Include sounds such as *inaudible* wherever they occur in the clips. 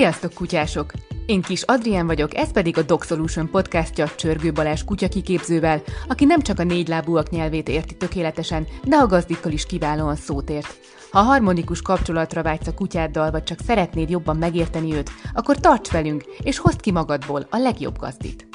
Sziasztok, kutyások! Én Kis Adrián vagyok, ez pedig a Dog Solution podcastja Csörgő Balázs kutyakiképzővel, aki nem csak a négylábúak nyelvét érti tökéletesen, de a gazdikkal is kiválóan szót ért. Ha harmonikus kapcsolatra vágysz a kutyáddal, vagy csak szeretnéd jobban megérteni őt, akkor tarts velünk, és hozd ki magadból a legjobb gazdit.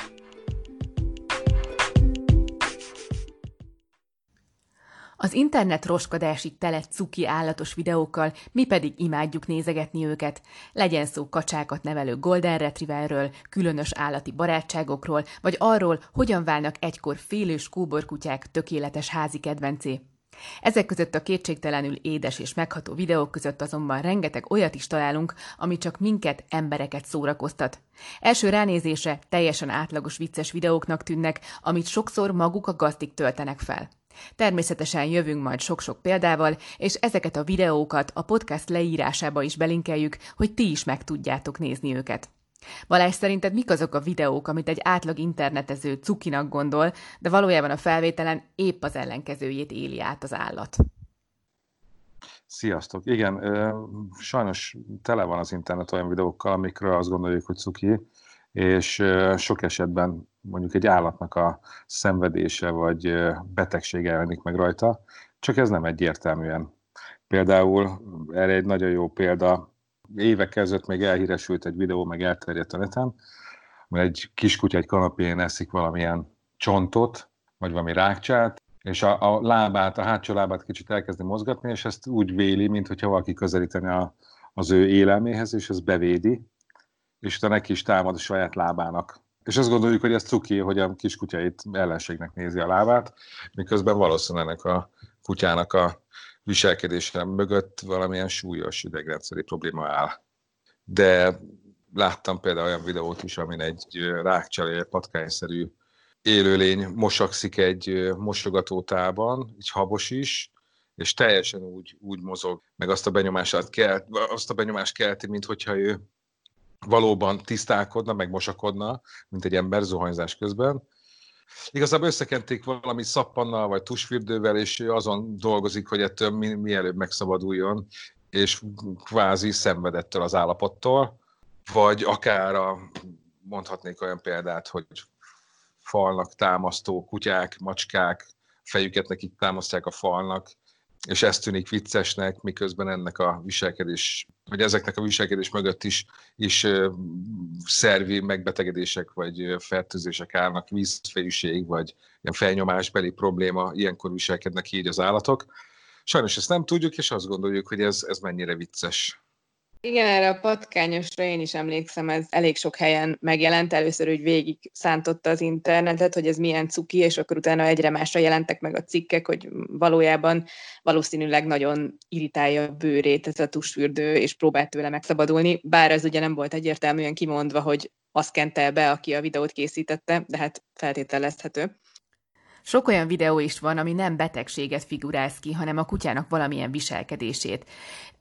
Az internet roskadásig tele cuki állatos videókkal, mi pedig imádjuk nézegetni őket. Legyen szó kacsákat nevelő Golden Retrieverről, különös állati barátságokról, vagy arról, hogyan válnak egykor félős kóborkutyák tökéletes házi kedvencé. Ezek között a kétségtelenül édes és megható videók között azonban rengeteg olyat is találunk, ami csak minket, embereket szórakoztat. Első ránézésre teljesen átlagos vicces videóknak tűnnek, amit sokszor maguk a gazdik töltenek fel. Természetesen jövünk majd sok-sok példával, és ezeket a videókat a podcast leírásába is belinkeljük, hogy ti is meg tudjátok nézni őket. Balázs, szerinted mik azok a videók, amit egy átlag internetező cukinak gondol, de valójában a felvételen épp az ellenkezőjét éli át az állat? Sziasztok! Igen, sajnos tele van az internet olyan videókkal, amikről azt gondoljuk, hogy cuki, és sok esetben mondjuk egy állatnak a szenvedése vagy betegsége jelenik meg rajta, csak ez nem egyértelműen. Például erre egy nagyon jó példa, évek ezelőtt még elhíresült egy videó, meg elterjedt a neten, mert egy kiskutya egy kanapén eszik valamilyen csontot, vagy valami rákcsát, és a, a lábát, a hátsó lábát kicsit elkezdi mozgatni, és ezt úgy véli, mintha valaki közelíteni a, az ő élelméhez, és ez bevédi, és utána neki is támad a saját lábának. És azt gondoljuk, hogy ez cuki, hogy a kiskutyait ellenségnek nézi a lábát, miközben valószínűleg ennek a kutyának a viselkedése mögött valamilyen súlyos idegrendszeri probléma áll. De láttam például olyan videót is, amin egy rákcselél patkányszerű élőlény mosakszik egy mosogatótában, egy habos is, és teljesen úgy, úgy mozog, meg azt a benyomását kelt, azt a benyomást kelti, mint hogyha ő valóban tisztálkodna, meg mosakodna, mint egy ember zuhanyzás közben. Igazából összekenték valami szappannal, vagy tusfürdővel, és azon dolgozik, hogy ettől mi, mielőbb megszabaduljon, és kvázi szenvedettől az állapottól, vagy akár a, mondhatnék olyan példát, hogy falnak támasztó kutyák, macskák, fejüket nekik támasztják a falnak, és ez tűnik viccesnek, miközben ennek a viselkedés, vagy ezeknek a viselkedés mögött is, is szervi megbetegedések vagy fertőzések állnak, vízfejűség, vagy ilyen felnyomásbeli probléma, ilyenkor viselkednek így az állatok. Sajnos ezt nem tudjuk, és azt gondoljuk, hogy ez, ez mennyire vicces. Igen, erre a patkányosra én is emlékszem, ez elég sok helyen megjelent. Először hogy végig szántotta az internetet, hogy ez milyen cuki, és akkor utána egyre másra jelentek meg a cikkek, hogy valójában valószínűleg nagyon irritálja a bőrét ez a tusfürdő, és próbált tőle megszabadulni, bár ez ugye nem volt egyértelműen kimondva, hogy azt kente be, aki a videót készítette, de hát feltételezhető. Sok olyan videó is van, ami nem betegséget figuráz ki, hanem a kutyának valamilyen viselkedését.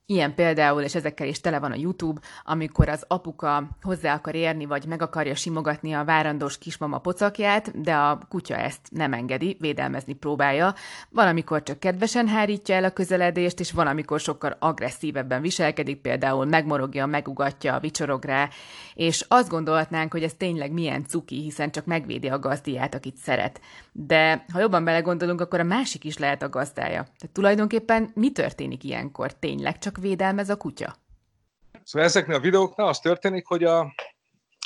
Ilyen például, és ezekkel is tele van a YouTube, amikor az apuka hozzá akar érni, vagy meg akarja simogatni a várandós kismama pocakját, de a kutya ezt nem engedi, védelmezni próbálja. Valamikor csak kedvesen hárítja el a közeledést, és valamikor sokkal agresszívebben viselkedik, például megmorogja, megugatja, vicsorog rá, és azt gondolhatnánk, hogy ez tényleg milyen cuki, hiszen csak megvédi a gazdiát, akit szeret. De ha jobban belegondolunk, akkor a másik is lehet a gazdája. Tehát tulajdonképpen mi történik ilyenkor? Tényleg csak csak védelmez a kutya? Szóval ezeknél a videóknál az történik, hogy a,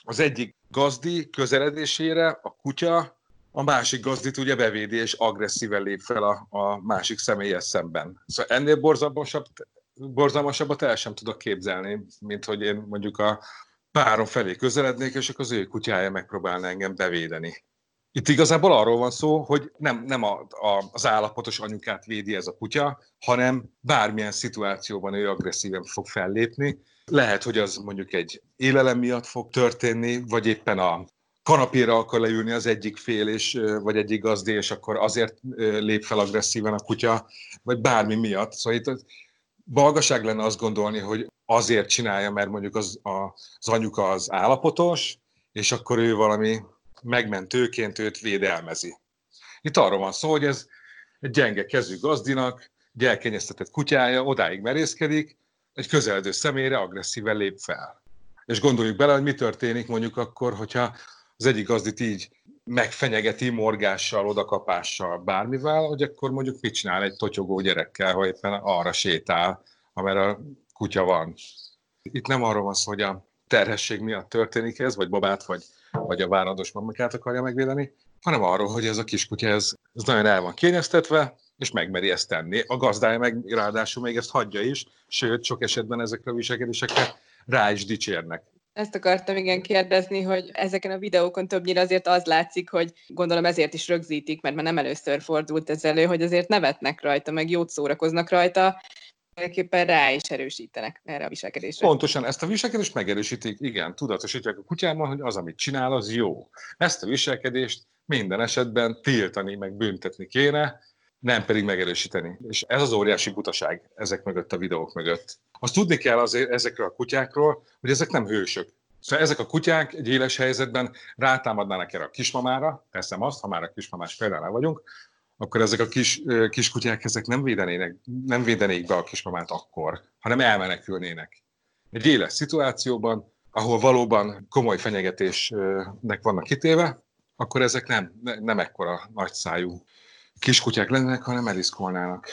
az egyik gazdi közeledésére a kutya a másik gazdit ugye bevédi, és agresszíven lép fel a, a másik személyes szemben. Szóval ennél borzalmasabb, borzalmasabbat el sem tudok képzelni, mint hogy én mondjuk a párom felé közelednék, és akkor az ő kutyája megpróbálna engem bevédeni. Itt igazából arról van szó, hogy nem, nem a, a, az állapotos anyukát védi ez a kutya, hanem bármilyen szituációban ő agresszíven fog fellépni. Lehet, hogy az mondjuk egy élelem miatt fog történni, vagy éppen a kanapéra akar leülni az egyik fél, és, vagy egyik gazdi, és akkor azért lép fel agresszíven a kutya, vagy bármi miatt. Szóval itt balgaság lenne azt gondolni, hogy azért csinálja, mert mondjuk az, a, az anyuka az állapotos, és akkor ő valami megmentőként őt védelmezi. Itt arról van szó, hogy ez egy gyenge kezű gazdinak, egy elkényeztetett kutyája odáig merészkedik, egy közeledő személyre agresszíven lép fel. És gondoljuk bele, hogy mi történik mondjuk akkor, hogyha az egyik gazdit így megfenyegeti morgással, odakapással, bármivel, hogy akkor mondjuk mit csinál egy totyogó gyerekkel, ha éppen arra sétál, amerre a kutya van. Itt nem arról van szó, hogy a terhesség miatt történik ez, vagy babát, vagy, vagy a várados mamikát akarja megvédeni, hanem arról, hogy ez a kiskutya ez, ez nagyon el van kényeztetve, és megmeri ezt tenni. A gazdája meg ráadásul még ezt hagyja is, sőt, sok esetben ezekre a viselkedésekre rá is dicsérnek. Ezt akartam igen kérdezni, hogy ezeken a videókon többnyire azért az látszik, hogy gondolom ezért is rögzítik, mert már nem először fordult ez elő, hogy azért nevetnek rajta, meg jót szórakoznak rajta, tulajdonképpen rá is erősítenek erre a viselkedésre. Pontosan ezt a viselkedést megerősítik, igen, tudatosítják a kutyában, hogy az, amit csinál, az jó. Ezt a viselkedést minden esetben tiltani, meg büntetni kéne, nem pedig megerősíteni. És ez az óriási butaság ezek mögött a videók mögött. Azt tudni kell azért ezekről a kutyákról, hogy ezek nem hősök. Szóval ezek a kutyák egy éles helyzetben rátámadnának erre a kismamára, teszem azt, ha már a kismamás példánál vagyunk, akkor ezek a kis, kis kutyák ezek nem, védenének, nem védenék be a kismamát akkor, hanem elmenekülnének. Egy éles szituációban, ahol valóban komoly fenyegetésnek vannak kitéve, akkor ezek nem, nem ekkora nagyszájú kiskutyák lennének, hanem eliszkolnának.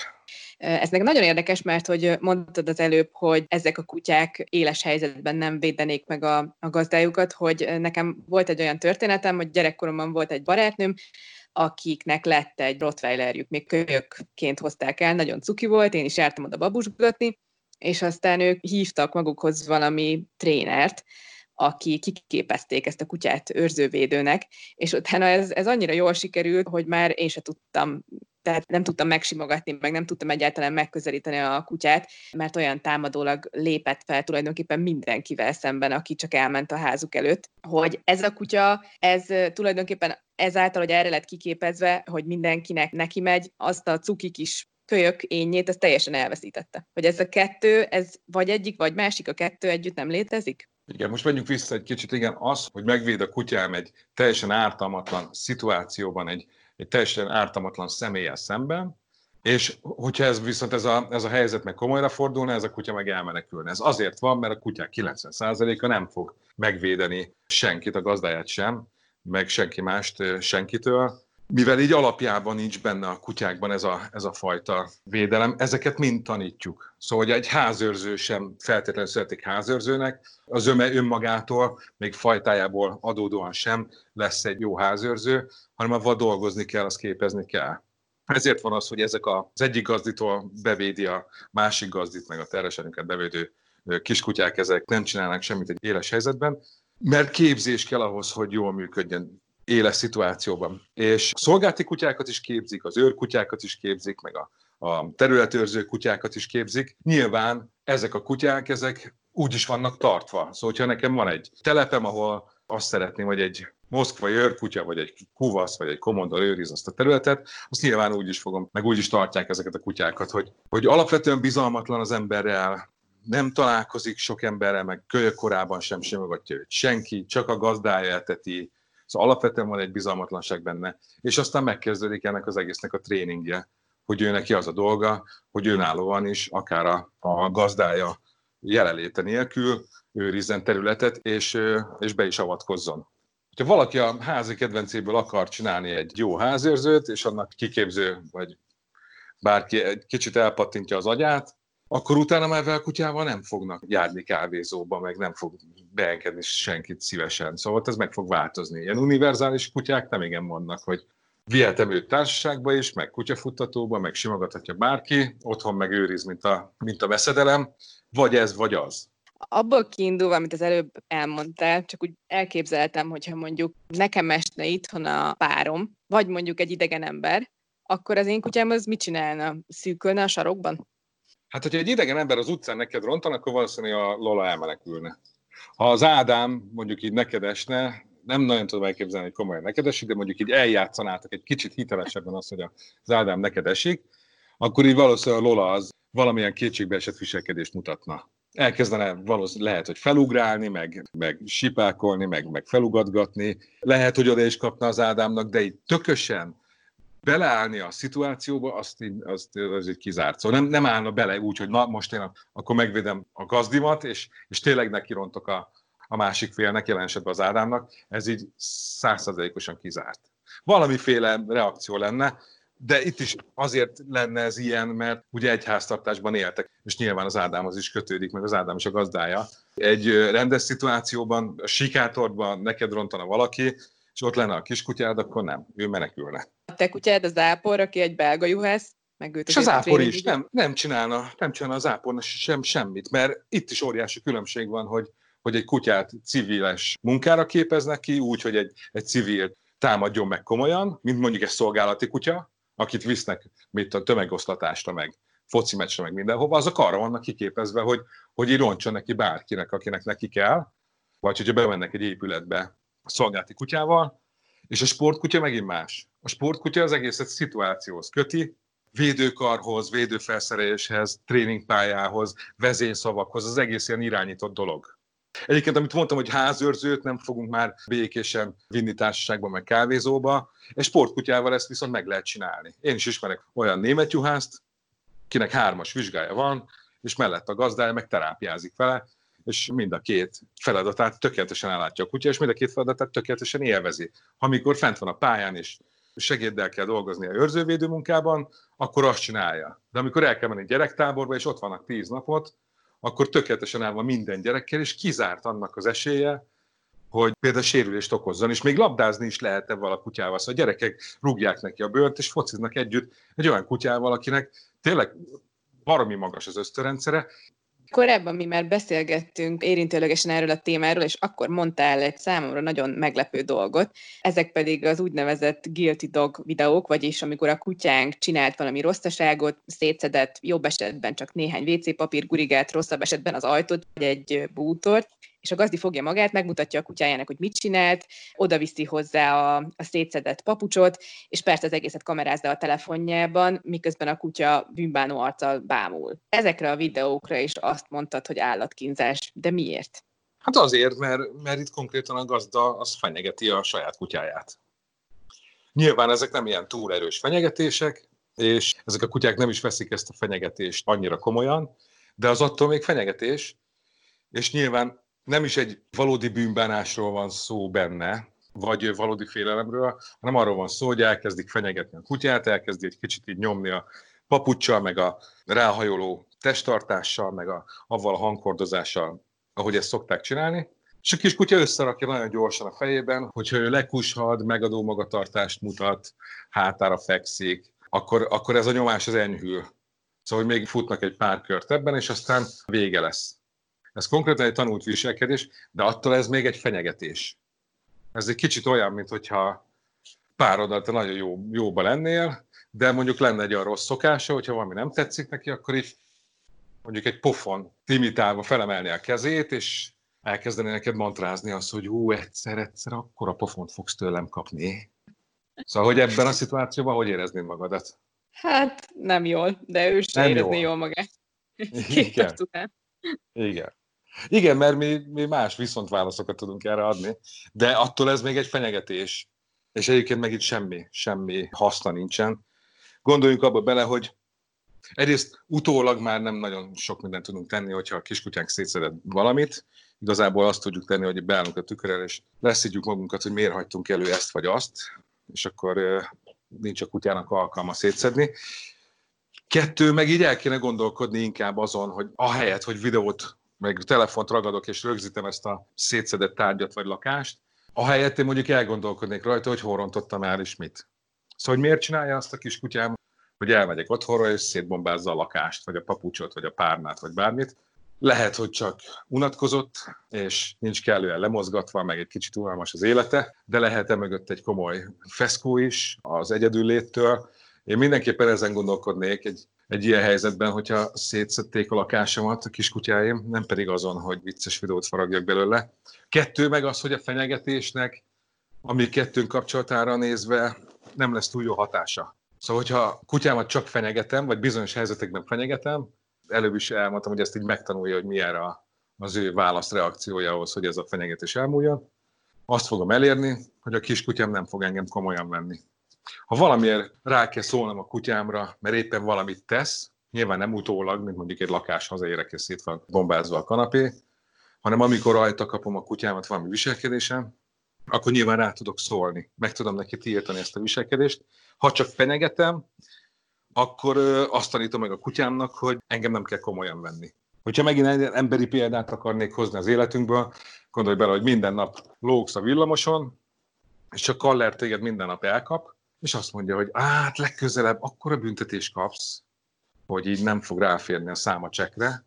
Ez meg nagyon érdekes, mert hogy mondtad az előbb, hogy ezek a kutyák éles helyzetben nem védenék meg a, a gazdájukat, hogy nekem volt egy olyan történetem, hogy gyerekkoromban volt egy barátnőm, akiknek lett egy rottweilerjük, még kölyökként hozták el, nagyon cuki volt, én is jártam oda babusgatni, és aztán ők hívtak magukhoz valami trénert, aki kiképezték ezt a kutyát őrzővédőnek, és utána ez, ez annyira jól sikerült, hogy már én se tudtam tehát nem tudtam megsimogatni, meg nem tudtam egyáltalán megközelíteni a kutyát, mert olyan támadólag lépett fel tulajdonképpen mindenkivel szemben, aki csak elment a házuk előtt, hogy ez a kutya, ez tulajdonképpen ezáltal, hogy erre lett kiképezve, hogy mindenkinek neki megy, azt a cuki kis kölyök ényét, ez teljesen elveszítette. Hogy ez a kettő, ez vagy egyik, vagy másik, a kettő együtt nem létezik? Igen, most menjünk vissza egy kicsit, igen, az, hogy megvéd a kutyám egy teljesen ártalmatlan szituációban, egy, egy teljesen ártalmatlan személlyel szemben, és hogyha ez viszont ez a, ez a helyzet meg komolyra fordulna, ez a kutya meg elmenekülne. Ez azért van, mert a kutyák 90%-a nem fog megvédeni senkit, a gazdáját sem, meg senki mást senkitől, mivel így alapjában nincs benne a kutyákban ez a, ez a fajta védelem, ezeket mind tanítjuk. Szóval, hogy egy házőrző sem feltétlenül születik házőrzőnek, az öme önmagától, még fajtájából adódóan sem lesz egy jó házőrző, hanem avval dolgozni kell, azt képezni kell. Ezért van az, hogy ezek az egyik gazditól bevédi a másik gazdit, meg a terhesenüket bevédő kiskutyák, ezek nem csinálnak semmit egy éles helyzetben, mert képzés kell ahhoz, hogy jól működjön éles szituációban. És szolgálti kutyákat is képzik, az őrkutyákat is képzik, meg a, a területőrző kutyákat is képzik. Nyilván ezek a kutyák, ezek úgy is vannak tartva. Szóval, hogyha nekem van egy telepem, ahol azt szeretném, hogy egy moszkvai őrkutya, vagy egy kuvasz, vagy egy komondor őriz azt a területet, azt nyilván úgy is fogom, meg úgy is tartják ezeket a kutyákat, hogy, hogy alapvetően bizalmatlan az emberrel, nem találkozik sok emberrel, meg kölyök korában sem simogatja őt senki, csak a gazdája eteti, Szóval alapvetően van egy bizalmatlanság benne, és aztán megkezdődik ennek az egésznek a tréningje, hogy ő neki az a dolga, hogy önállóan is, akár a, a gazdája jelenléte nélkül őrizzen területet, és, és be is avatkozzon. Ha valaki a házi kedvencéből akar csinálni egy jó házőrzőt, és annak kiképző, vagy bárki egy kicsit elpattintja az agyát, akkor utána már a kutyával nem fognak járni kávézóba, meg nem fog beengedni senkit szívesen. Szóval ez meg fog változni. Ilyen univerzális kutyák nem igen vannak, hogy vihetem őt társaságba is, meg kutyafuttatóba, meg simogathatja bárki, otthon meg őriz, mint a, mint a veszedelem, vagy ez, vagy az. Abból kiindulva, amit az előbb elmondtál, csak úgy elképzeltem, hogyha mondjuk nekem esne itthon a párom, vagy mondjuk egy idegen ember, akkor az én kutyám az mit csinálna? Szűkölne a sarokban? Hát, hogyha egy idegen ember az utcán neked rontan, akkor valószínűleg a Lola elmenekülne. Ha az Ádám mondjuk így neked esne, nem nagyon tudom elképzelni, hogy komolyan neked esik, de mondjuk így eljátszanátok egy kicsit hitelesebben azt, hogy az Ádám neked esik, akkor így valószínűleg a Lola az valamilyen kétségbeesett viselkedést mutatna. Elkezdene valószínűleg lehet, hogy felugrálni, meg, meg sipákolni, meg, meg felugatgatni. Lehet, hogy oda is kapna az Ádámnak, de így tökösen, beleállni a szituációba, azt, így, azt az egy kizárt. Szóval nem, nem állna bele úgy, hogy na, most én akkor megvédem a gazdimat, és, és tényleg nekirontok a, a másik félnek, jelen esetben az Ádámnak, ez így százszerzalékosan kizárt. Valamiféle reakció lenne, de itt is azért lenne ez ilyen, mert ugye egy háztartásban éltek, és nyilván az Ádámhoz is kötődik, meg az Ádám is a gazdája. Egy rendes szituációban, a sikátorban neked rontana valaki, és ott lenne a kiskutyád, akkor nem, ő menekülne. A te kutyád az ápor, aki egy belga juhász, meg őt és az ápor is, nem, nem, csinálna, nem csinálna az ápornak sem semmit, mert itt is óriási különbség van, hogy, hogy egy kutyát civiles munkára képeznek ki, úgy, hogy egy, egy civil támadjon meg komolyan, mint mondjuk egy szolgálati kutya, akit visznek mit a tömegosztatásra, meg foci meccsre, meg mindenhova, azok arra vannak kiképezve, hogy, hogy így roncson neki bárkinek, akinek neki kell, vagy hogyha bemennek egy épületbe a szolgálati kutyával, és a sportkutya megint más. A sportkutya az egészet szituációhoz köti, védőkarhoz, védőfelszereléshez, tréningpályához, vezényszavakhoz, az egész ilyen irányított dolog. Egyébként, amit mondtam, hogy házőrzőt nem fogunk már békésen vinni társaságban, meg kávézóba, egy sportkutyával ezt viszont meg lehet csinálni. Én is ismerek olyan német juhászt, kinek hármas vizsgája van, és mellett a gazdája meg terápiázik vele, és mind a két feladatát tökéletesen ellátja a kutya, és mind a két feladatát tökéletesen élvezi. Amikor fent van a pályán, és segéddel kell dolgozni a őrzővédő munkában, akkor azt csinálja. De amikor el kell menni gyerektáborba, és ott vannak tíz napot, akkor tökéletesen el van minden gyerekkel, és kizárt annak az esélye, hogy például sérülést okozzon, és még labdázni is lehet ebben a kutyával. Szóval a gyerekek rúgják neki a bőrt, és fociznak együtt egy olyan kutyával, akinek tényleg baromi magas az ösztönrendszere, Korábban mi már beszélgettünk érintőlegesen erről a témáról, és akkor mondtál egy számomra nagyon meglepő dolgot. Ezek pedig az úgynevezett guilty dog videók, vagyis amikor a kutyánk csinált valami rosszaságot, szétszedett, jobb esetben csak néhány WC papír gurigát, rosszabb esetben az ajtót, vagy egy bútort, és a gazdi fogja magát, megmutatja a kutyájának, hogy mit csinált, oda viszi hozzá a, a szétszedett papucsot, és persze az egészet kamerázza a telefonjában, miközben a kutya bűnbánó arccal bámul. Ezekre a videókra is azt mondtad, hogy állatkínzás, de miért? Hát azért, mert, mert itt konkrétan a gazda az fenyegeti a saját kutyáját. Nyilván ezek nem ilyen túl erős fenyegetések, és ezek a kutyák nem is veszik ezt a fenyegetést annyira komolyan, de az attól még fenyegetés, és nyilván nem is egy valódi bűnbánásról van szó benne, vagy valódi félelemről, hanem arról van szó, hogy elkezdik fenyegetni a kutyát, elkezdi egy kicsit így nyomni a papuccsal, meg a ráhajoló testtartással, meg a, avval a hangkordozással, ahogy ezt szokták csinálni. És a kis kutya összerakja nagyon gyorsan a fejében, hogyha ő lekushad, megadó magatartást mutat, hátára fekszik, akkor, akkor ez a nyomás az enyhül. Szóval, még futnak egy pár kört ebben, és aztán vége lesz. Ez konkrétan egy tanult viselkedés, de attól ez még egy fenyegetés. Ez egy kicsit olyan, mint hogyha pároddal te nagyon jó, jóba lennél, de mondjuk lenne egy olyan rossz szokása, hogyha valami nem tetszik neki, akkor így mondjuk egy pofon imitálva felemelni a kezét, és elkezdeni neked mantrázni azt, hogy hú, egyszer, egyszer, akkor a pofont fogsz tőlem kapni. Szóval, hogy ebben a szituációban hogy éreznéd magadat? Hát nem jól, de ő sem érezné jól, jól magát. Igen. Igen. Igen, mert mi, mi más viszontválaszokat tudunk erre adni, de attól ez még egy fenyegetés, és egyébként meg itt semmi, semmi haszna nincsen. Gondoljunk abba bele, hogy egyrészt utólag már nem nagyon sok mindent tudunk tenni, hogyha a kiskutyánk szétszedett valamit, igazából azt tudjuk tenni, hogy beállunk a tükörrel, és leszidjuk magunkat, hogy miért hagytunk elő ezt vagy azt, és akkor nincs a kutyának alkalma szétszedni. Kettő, meg így el kéne gondolkodni inkább azon, hogy ahelyett, hogy videót meg telefont ragadok és rögzítem ezt a szétszedett tárgyat vagy lakást, ahelyett én mondjuk elgondolkodnék rajta, hogy hol rontottam el és mit. Szóval, hogy miért csinálja azt a kis kutyám, hogy elmegyek otthonra és szétbombázza a lakást, vagy a papucsot, vagy a párnát, vagy bármit. Lehet, hogy csak unatkozott, és nincs kellően lemozgatva, meg egy kicsit unalmas az élete, de lehet e mögött egy komoly feszkó is az egyedülléttől. Én mindenképpen ezen gondolkodnék, egy egy ilyen helyzetben, hogyha szétszedték a lakásomat a kiskutyáim, nem pedig azon, hogy vicces videót faragjak belőle. Kettő meg az, hogy a fenyegetésnek, ami kettőnk kapcsolatára nézve nem lesz túl jó hatása. Szóval, hogyha kutyámat csak fenyegetem, vagy bizonyos helyzetekben fenyegetem, előbb is elmondtam, hogy ezt így megtanulja, hogy milyen a, az ő válaszreakciója ahhoz, hogy ez a fenyegetés elmúljon. Azt fogom elérni, hogy a kiskutyám nem fog engem komolyan venni. Ha valamiért rá kell szólnom a kutyámra, mert éppen valamit tesz, nyilván nem utólag, mint mondjuk egy lakás hazaérek és szét van bombázva a kanapé, hanem amikor rajta kapom a kutyámat valami viselkedésem, akkor nyilván rá tudok szólni, meg tudom neki tiltani ezt a viselkedést. Ha csak fenyegetem, akkor azt tanítom meg a kutyámnak, hogy engem nem kell komolyan venni. Hogyha megint egy emberi példát akarnék hozni az életünkből, gondolj bele, hogy minden nap lógsz a villamoson, és csak Kaller téged minden nap elkap, és azt mondja, hogy hát legközelebb akkor a büntetés kapsz, hogy így nem fog ráférni a száma csekre,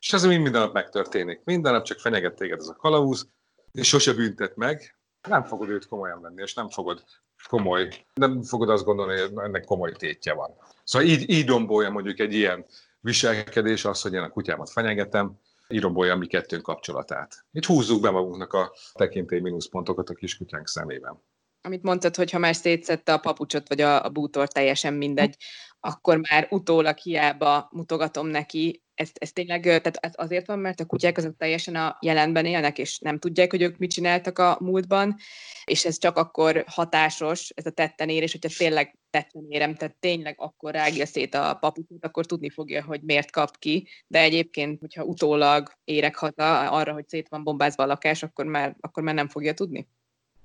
és ez mind minden nap megtörténik. Minden nap csak fenyeget téged ez a kalauz, és sose büntet meg, nem fogod őt komolyan venni, és nem fogod komoly, nem fogod azt gondolni, hogy ennek komoly tétje van. Szóval így, így dombolja mondjuk egy ilyen viselkedés, az, hogy én a kutyámat fenyegetem, így rombolja mi kettőnk kapcsolatát. Így húzzuk be magunknak a tekintély mínuszpontokat a kiskutyánk szemében amit mondtad, hogy ha már szétszette a papucsot vagy a, a bútor, teljesen mindegy, akkor már utólag hiába mutogatom neki. Ez, ez tényleg tehát ez azért van, mert a kutyák azok teljesen a jelenben élnek, és nem tudják, hogy ők mit csináltak a múltban, és ez csak akkor hatásos, ez a tetten érés, hogyha tényleg tetten érem, tehát tényleg akkor rágja szét a papucsot, akkor tudni fogja, hogy miért kap ki, de egyébként, hogyha utólag érek haza arra, hogy szét van bombázva a lakás, akkor már, akkor már nem fogja tudni.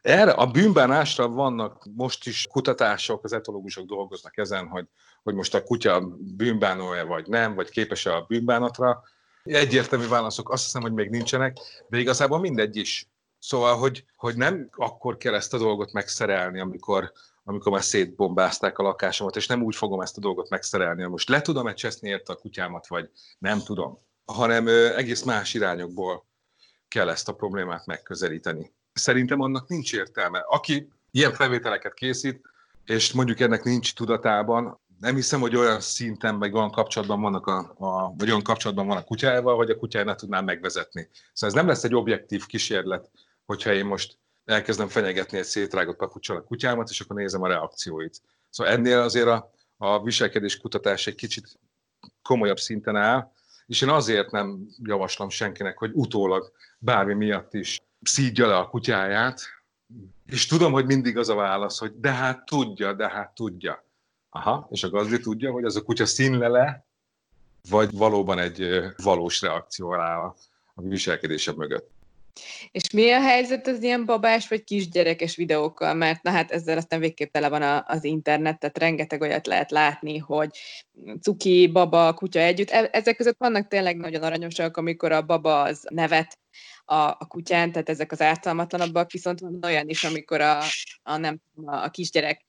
Erre a bűnbánásra vannak most is kutatások, az etológusok dolgoznak ezen, hogy, hogy most a kutya bűnbánó-e vagy nem, vagy képes-e a bűnbánatra. Egyértelmű válaszok azt hiszem, hogy még nincsenek, de igazából mindegy is. Szóval, hogy, hogy nem akkor kell ezt a dolgot megszerelni, amikor, amikor már szétbombázták a lakásomat, és nem úgy fogom ezt a dolgot megszerelni, hogy most le tudom-e cseszni érte a kutyámat, vagy nem tudom, hanem egész más irányokból kell ezt a problémát megközelíteni szerintem annak nincs értelme. Aki ilyen felvételeket készít, és mondjuk ennek nincs tudatában, nem hiszem, hogy olyan szinten, vagy olyan kapcsolatban vannak a, a vagy olyan kapcsolatban van a kutyával, hogy a kutyája ne tudná megvezetni. Szóval ez nem lesz egy objektív kísérlet, hogyha én most elkezdem fenyegetni egy szétrágott papucsal a kutyámat, és akkor nézem a reakcióit. Szóval ennél azért a, a viselkedés kutatás egy kicsit komolyabb szinten áll, és én azért nem javaslom senkinek, hogy utólag bármi miatt is szídja le a kutyáját, és tudom, hogy mindig az a válasz, hogy de hát tudja, de hát tudja. Aha, és a gazdi tudja, hogy az a kutya színlele, vagy valóban egy valós reakció rá a, a viselkedése mögött. És mi a helyzet az ilyen babás vagy kisgyerekes videókkal? Mert na hát ezzel aztán végképp tele van a, az internet, tehát rengeteg olyat lehet látni, hogy cuki, baba, kutya együtt. E, ezek között vannak tényleg nagyon aranyosak, amikor a baba az nevet a, a kutyán, tehát ezek az ártalmatlanabbak, viszont van olyan is, amikor a, a nem a, a kisgyerek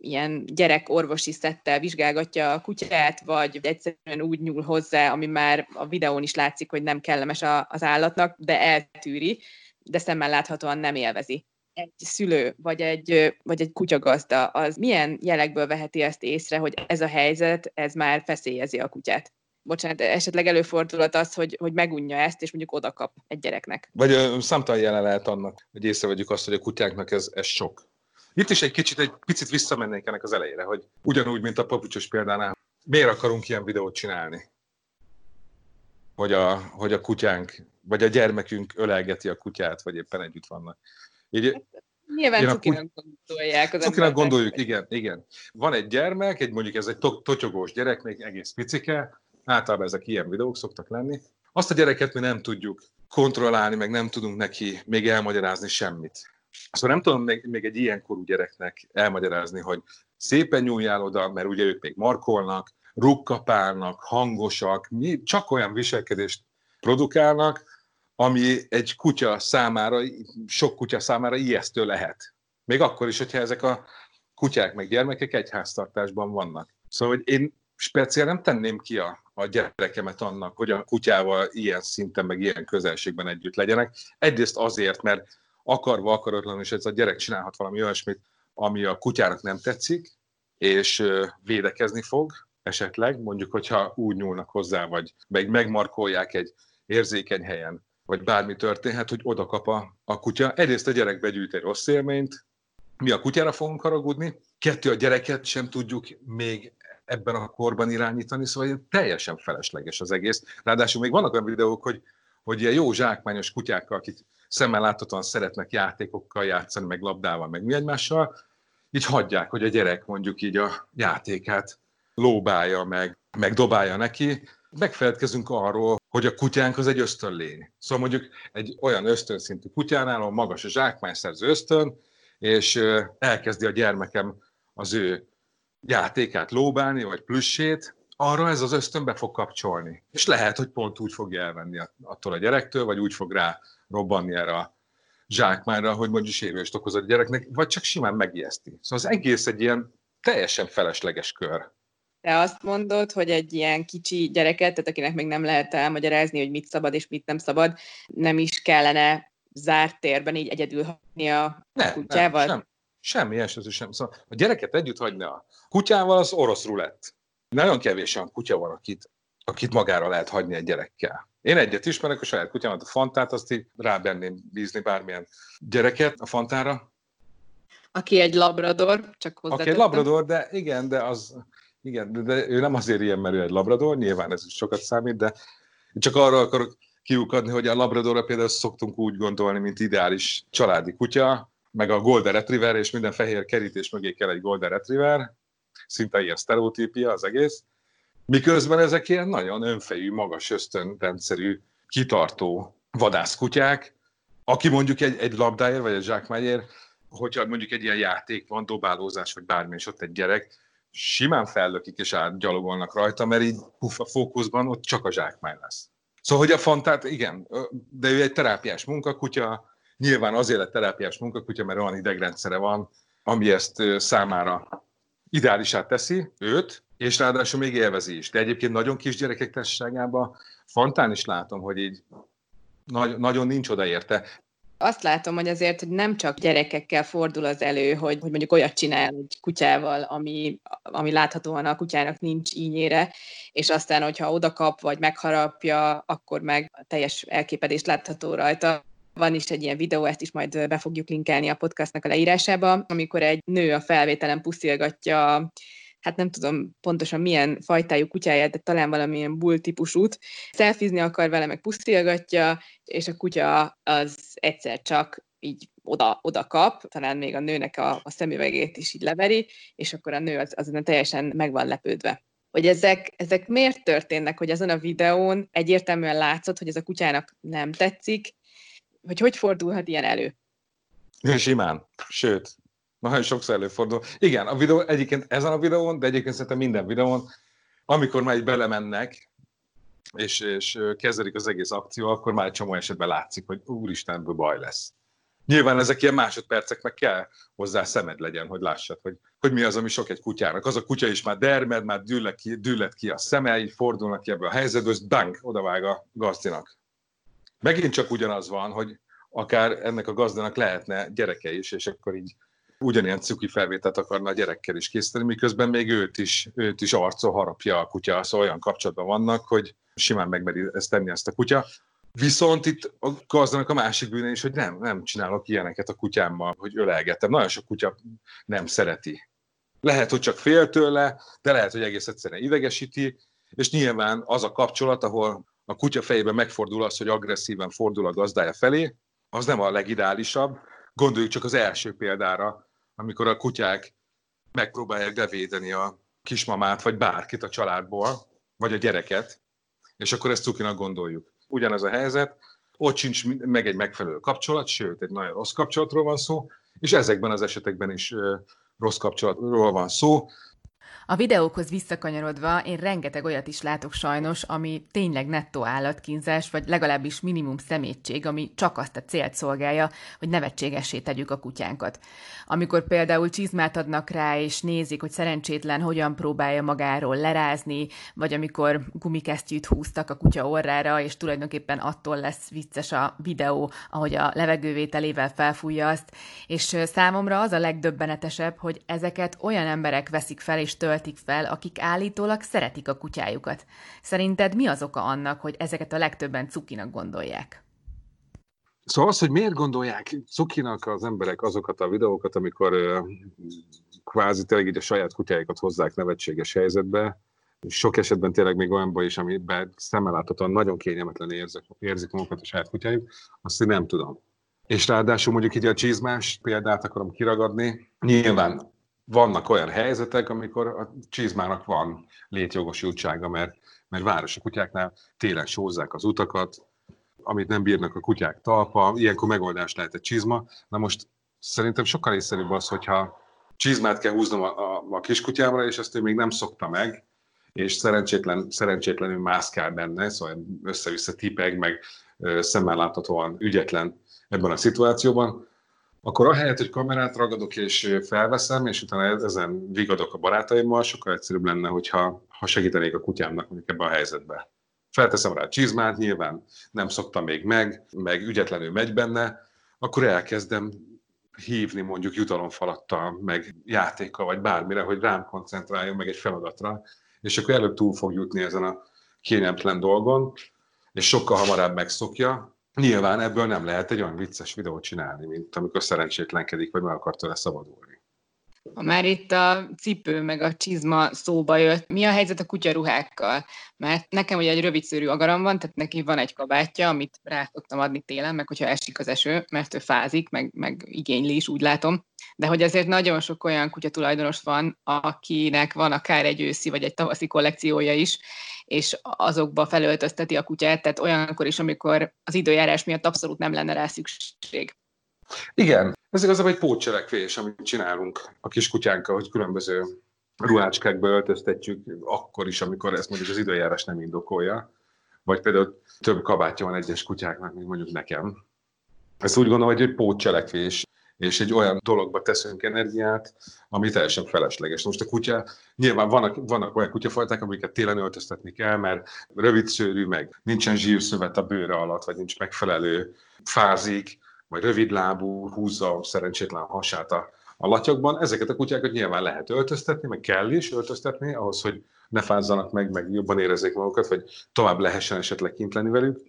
ilyen gyerek orvosi szettel vizsgálgatja a kutyát, vagy egyszerűen úgy nyúl hozzá, ami már a videón is látszik, hogy nem kellemes a, az állatnak, de eltűri, de szemmel láthatóan nem élvezi. Egy szülő, vagy egy, vagy egy kutyagazda, az milyen jelekből veheti ezt észre, hogy ez a helyzet, ez már feszélyezi a kutyát? Bocsánat, esetleg előfordulhat az, hogy, hogy megunja ezt, és mondjuk oda kap egy gyereknek. Vagy ö, számtalan jelen lehet annak, hogy észrevegyük azt, hogy a kutyáknak ez, ez sok. Itt is egy kicsit, egy picit visszamennék ennek az elejére, hogy ugyanúgy, mint a papucsos példánál, miért akarunk ilyen videót csinálni? Hogy a, hogy a kutyánk, vagy a gyermekünk ölelgeti a kutyát, vagy éppen együtt vannak. Így, Nyilván cukinak gondolják. Az cukinak gondoljuk, igen, igen. Van egy gyermek, egy mondjuk ez egy totyogós gyerek, még egész picike, Általában ezek ilyen videók szoktak lenni. Azt a gyereket mi nem tudjuk kontrollálni, meg nem tudunk neki még elmagyarázni semmit. Szóval nem tudom még, még egy ilyen korú gyereknek elmagyarázni, hogy szépen nyúljál oda, mert ugye ők még markolnak, rukkapálnak, hangosak, csak olyan viselkedést produkálnak, ami egy kutya számára, sok kutya számára ijesztő lehet. Még akkor is, hogyha ezek a kutyák meg gyermekek egy háztartásban vannak. Szóval hogy én speciál nem tenném ki a, a gyerekemet annak, hogy a kutyával ilyen szinten, meg ilyen közelségben együtt legyenek. Egyrészt azért, mert akarva, akaratlanul is ez a gyerek csinálhat valami olyasmit, ami a kutyának nem tetszik, és védekezni fog esetleg, mondjuk, hogyha úgy nyúlnak hozzá, vagy meg megmarkolják egy érzékeny helyen, vagy bármi történhet, hogy oda kap a, a kutya. Egyrészt a gyerek begyűjt egy rossz élményt, mi a kutyára fogunk haragudni, kettő a gyereket sem tudjuk még ebben a korban irányítani, szóval teljesen felesleges az egész. Ráadásul még vannak olyan videók, hogy, hogy ilyen jó zsákmányos kutyákkal, akik szemmel láthatóan szeretnek játékokkal játszani, meg labdával, meg mi egymással, így hagyják, hogy a gyerek mondjuk így a játékát lóbálja, meg, meg dobálja neki, megfeledkezünk arról, hogy a kutyánk az egy ösztönlény. Szóval mondjuk egy olyan ösztönszintű kutyánál, ahol magas a zsákmányszerző ösztön, és elkezdi a gyermekem az ő játékát lóbálni, vagy plüssét, arra ez az ösztön be fog kapcsolni. És lehet, hogy pont úgy fogja elvenni attól a gyerektől, vagy úgy fog rá robbanni erre a zsákmányra, hogy mondjuk sérülést okoz a gyereknek, vagy csak simán megijeszti. Szóval az egész egy ilyen teljesen felesleges kör. Te azt mondod, hogy egy ilyen kicsi gyereket, tehát akinek még nem lehet elmagyarázni, hogy mit szabad és mit nem szabad, nem is kellene zárt térben így egyedül hagyni a ne, kutyával? Nem, sem, semmi esetű sem. Szóval a gyereket együtt hagyni a kutyával, az orosz rulett. Nagyon kevés olyan kutya van, akit, akit magára lehet hagyni egy gyerekkel. Én egyet ismerek, a saját kutyámat, a Fantát, azt így rábenném bízni bármilyen gyereket a Fantára. Aki egy labrador, csak hozzá. Aki egy labrador, de igen, de az, igen, de ő nem azért ilyen, mert ő egy labrador, nyilván ez is sokat számít, de csak arra akarok kiukadni, hogy a labradorra például szoktunk úgy gondolni, mint ideális családi kutya, meg a Golden Retriever, és minden fehér kerítés mögé kell egy Golden Retriever, szinte ilyen sztereotípia az egész, miközben ezek ilyen nagyon önfejű, magas ösztönrendszerű, kitartó vadászkutyák, aki mondjuk egy, egy labdáért, vagy egy zsákmányért, hogyha mondjuk egy ilyen játék van, dobálózás, vagy bármi, és ott egy gyerek, simán fellökik és átgyalogolnak rajta, mert így puff, a fókuszban ott csak a zsákmány lesz. Szóval, hogy a fantát, igen, de ő egy terápiás munkakutya, nyilván azért lett terápiás munkakutya, mert olyan idegrendszere van, ami ezt számára ideálisát teszi őt, és ráadásul még élvezi is. De egyébként nagyon kis gyerekek társaságában Fantán is látom, hogy így nagy, nagyon nincs odaérte. Azt látom, hogy azért hogy nem csak gyerekekkel fordul az elő, hogy, hogy mondjuk olyat csinál egy kutyával, ami, ami láthatóan a kutyának nincs ínyére, és aztán, hogyha odakap vagy megharapja, akkor meg teljes elképedést látható rajta. Van is egy ilyen videó, ezt is majd be fogjuk linkelni a podcastnak a leírásába, amikor egy nő a felvételen puszilgatja hát nem tudom pontosan milyen fajtájú kutyáját, de talán valamilyen bull típusút. Szelfizni akar vele, meg pusztilgatja, és a kutya az egyszer csak így oda, oda kap, talán még a nőnek a, a szemüvegét is így leveri, és akkor a nő az, azon teljesen meg van lepődve hogy ezek, ezek miért történnek, hogy azon a videón egyértelműen látszott, hogy ez a kutyának nem tetszik, hogy hogy fordulhat ilyen elő? Simán. Sőt, nagyon sokszor előfordul. Igen, a videó egyébként ezen a videón, de egyébként szerintem minden videón, amikor már így belemennek, és, és kezdődik az egész akció, akkor már egy csomó esetben látszik, hogy úristen, baj lesz. Nyilván ezek ilyen másodpercek, meg kell hozzá szemed legyen, hogy lássad, hogy, hogy mi az, ami sok egy kutyának. Az a kutya is már dermed, már dűllet ki, dűllet ki a szeme, fordulnak ki ebbe a helyzetbe, és bang, odavág a gazdinak. Megint csak ugyanaz van, hogy akár ennek a gazdának lehetne gyereke is, és akkor így ugyanilyen cuki felvételt akarna a gyerekkel is készíteni, miközben még őt is, őt is arcol harapja a kutya, szóval olyan kapcsolatban vannak, hogy simán megmeri ezt tenni ezt a kutya. Viszont itt a gazdának a másik bűne is, hogy nem, nem csinálok ilyeneket a kutyámmal, hogy ölelgetem. Nagyon sok kutya nem szereti. Lehet, hogy csak fél tőle, de lehet, hogy egész egyszerűen idegesíti, és nyilván az a kapcsolat, ahol a kutya fejében megfordul az, hogy agresszíven fordul a gazdája felé, az nem a legideálisabb. Gondoljuk csak az első példára, amikor a kutyák megpróbálják bevédeni a kismamát, vagy bárkit a családból, vagy a gyereket, és akkor ezt cukinak gondoljuk. Ugyanez a helyzet, ott sincs meg egy megfelelő kapcsolat, sőt, egy nagyon rossz kapcsolatról van szó, és ezekben az esetekben is rossz kapcsolatról van szó. A videókhoz visszakanyarodva én rengeteg olyat is látok sajnos, ami tényleg nettó állatkínzás, vagy legalábbis minimum szemétség, ami csak azt a célt szolgálja, hogy nevetségessé tegyük a kutyánkat. Amikor például csizmát adnak rá, és nézik, hogy szerencsétlen hogyan próbálja magáról lerázni, vagy amikor gumikesztyűt húztak a kutya orrára, és tulajdonképpen attól lesz vicces a videó, ahogy a levegővételével felfújja azt, és számomra az a legdöbbenetesebb, hogy ezeket olyan emberek veszik fel és töltik töltik fel, akik állítólag szeretik a kutyájukat. Szerinted mi az oka annak, hogy ezeket a legtöbben cukinak gondolják? Szóval az, hogy miért gondolják cukinak az emberek azokat a videókat, amikor kvázi tényleg így a saját kutyáikat hozzák nevetséges helyzetbe, sok esetben tényleg még olyanban is, amiben szemmeláthatóan nagyon kényelmetlen érzik, érzik magukat a saját kutyájuk, azt én nem tudom. És ráadásul mondjuk így a csizmás példát akarom kiragadni. Nyilván vannak olyan helyzetek, amikor a csizmának van létjogosultsága, mert mert városi kutyáknál télen sózzák az utakat, amit nem bírnak a kutyák talpa, ilyenkor megoldás lehet egy csizma. Na most szerintem sokkal észszerűbb az, hogyha csizmát kell húznom a, a, a kiskutyámra, és ezt ő még nem szokta meg, és szerencsétlen, szerencsétlenül mászkál benne, szóval össze-vissza tipeg, meg szemmel láthatóan ügyetlen ebben a szituációban, akkor ahelyett, hogy kamerát ragadok és felveszem, és utána ezen vigadok a barátaimmal, sokkal egyszerűbb lenne, hogyha ha segítenék a kutyámnak mondjuk ebben a helyzetben. Felteszem rá a csizmát, nyilván nem szoktam még meg, meg ügyetlenül megy benne, akkor elkezdem hívni mondjuk jutalomfalattal, meg játékkal, vagy bármire, hogy rám koncentráljon meg egy feladatra, és akkor előbb túl fog jutni ezen a kényelmetlen dolgon, és sokkal hamarabb megszokja. Nyilván ebből nem lehet egy olyan vicces videót csinálni, mint amikor szerencsétlenkedik, vagy meg akar tőle szabadulni. Ha már itt a cipő meg a csizma szóba jött, mi a helyzet a kutyaruhákkal? Mert nekem ugye egy rövidszőrű agaram van, tehát neki van egy kabátja, amit rá szoktam adni télen, meg hogyha esik az eső, mert ő fázik, meg, meg igényli is, úgy látom. De hogy azért nagyon sok olyan kutyatulajdonos van, akinek van akár egy őszi vagy egy tavaszi kollekciója is, és azokba felöltözteti a kutyát, tehát olyankor is, amikor az időjárás miatt abszolút nem lenne rá szükség. Igen, ez igazából egy pótcselekvés, amit csinálunk a kiskutyánkkal, hogy különböző ruhácskákba öltöztetjük akkor is, amikor ezt mondjuk az időjárás nem indokolja. Vagy például több kabátja van egyes kutyáknak, mint mondjuk nekem. Ezt úgy gondolom, hogy egy pótcselekvés, és egy olyan dologba teszünk energiát, ami teljesen felesleges. Most a kutya, nyilván vannak, vannak olyan kutyafajták, amiket télen öltöztetni kell, mert rövid szőrű, meg nincsen zsírszövet a bőre alatt, vagy nincs megfelelő fázik, vagy rövidlábú, húzza szerencsétlen hasát a, a latyakban. Ezeket a kutyákat nyilván lehet öltöztetni, meg kell is öltöztetni, ahhoz, hogy ne fázzanak meg, meg jobban érezzék magukat, vagy tovább lehessen esetleg kint lenni velük.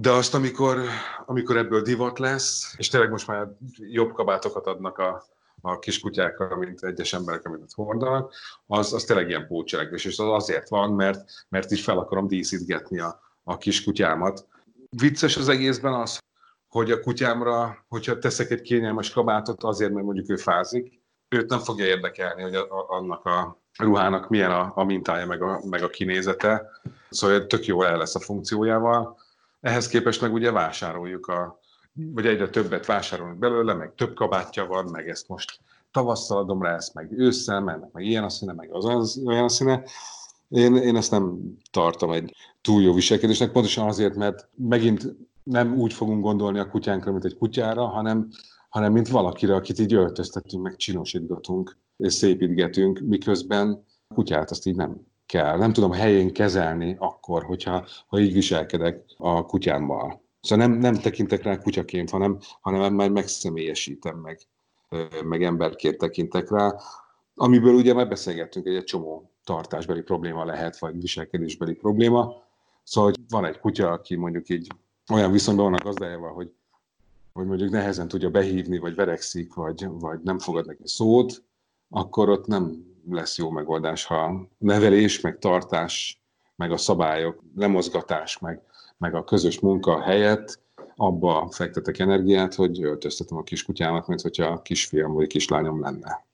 De azt, amikor, amikor ebből divat lesz, és tényleg most már jobb kabátokat adnak a, a kiskutyákkal, mint egyes emberek, amit hordanak, az, az tényleg ilyen pócselekvés, és az azért van, mert, mert így fel akarom díszítgetni a, a kiskutyámat. Vicces az egészben az, hogy a kutyámra, hogyha teszek egy kényelmes kabátot azért, mert mondjuk ő fázik, őt nem fogja érdekelni, hogy a, a, annak a ruhának milyen a, a mintája, meg a, meg a kinézete. Szóval tök jó el lesz a funkciójával. Ehhez képest meg ugye vásároljuk a, vagy egyre többet vásárolunk belőle, meg több kabátja van, meg ezt most tavasszal adom rá, ezt meg ősszel, meg, meg ilyen a színe, meg az, az olyan a színe. Én, én ezt nem tartom egy túl jó viselkedésnek, pontosan azért, mert megint nem úgy fogunk gondolni a kutyánkra, mint egy kutyára, hanem, hanem mint valakire, akit így öltöztetünk, meg csinosítgatunk, és szépítgetünk, miközben a kutyát azt így nem kell. Nem tudom helyén kezelni akkor, hogyha ha így viselkedek a kutyámmal. Szóval nem, nem tekintek rá kutyaként, hanem, hanem már megszemélyesítem meg, meg emberként tekintek rá, amiből ugye már beszélgettünk, egy csomó tartásbeli probléma lehet, vagy viselkedésbeli probléma. Szóval, hogy van egy kutya, aki mondjuk így olyan viszonyban van a gazdájával, hogy, hogy mondjuk nehezen tudja behívni, vagy verekszik, vagy, vagy nem fogad neki szót, akkor ott nem lesz jó megoldás, ha nevelés, meg tartás, meg a szabályok, lemozgatás, meg, meg a közös munka helyett abba fektetek energiát, hogy öltöztetem a kiskutyámat, mint hogyha a kisfiam vagy kislányom lenne.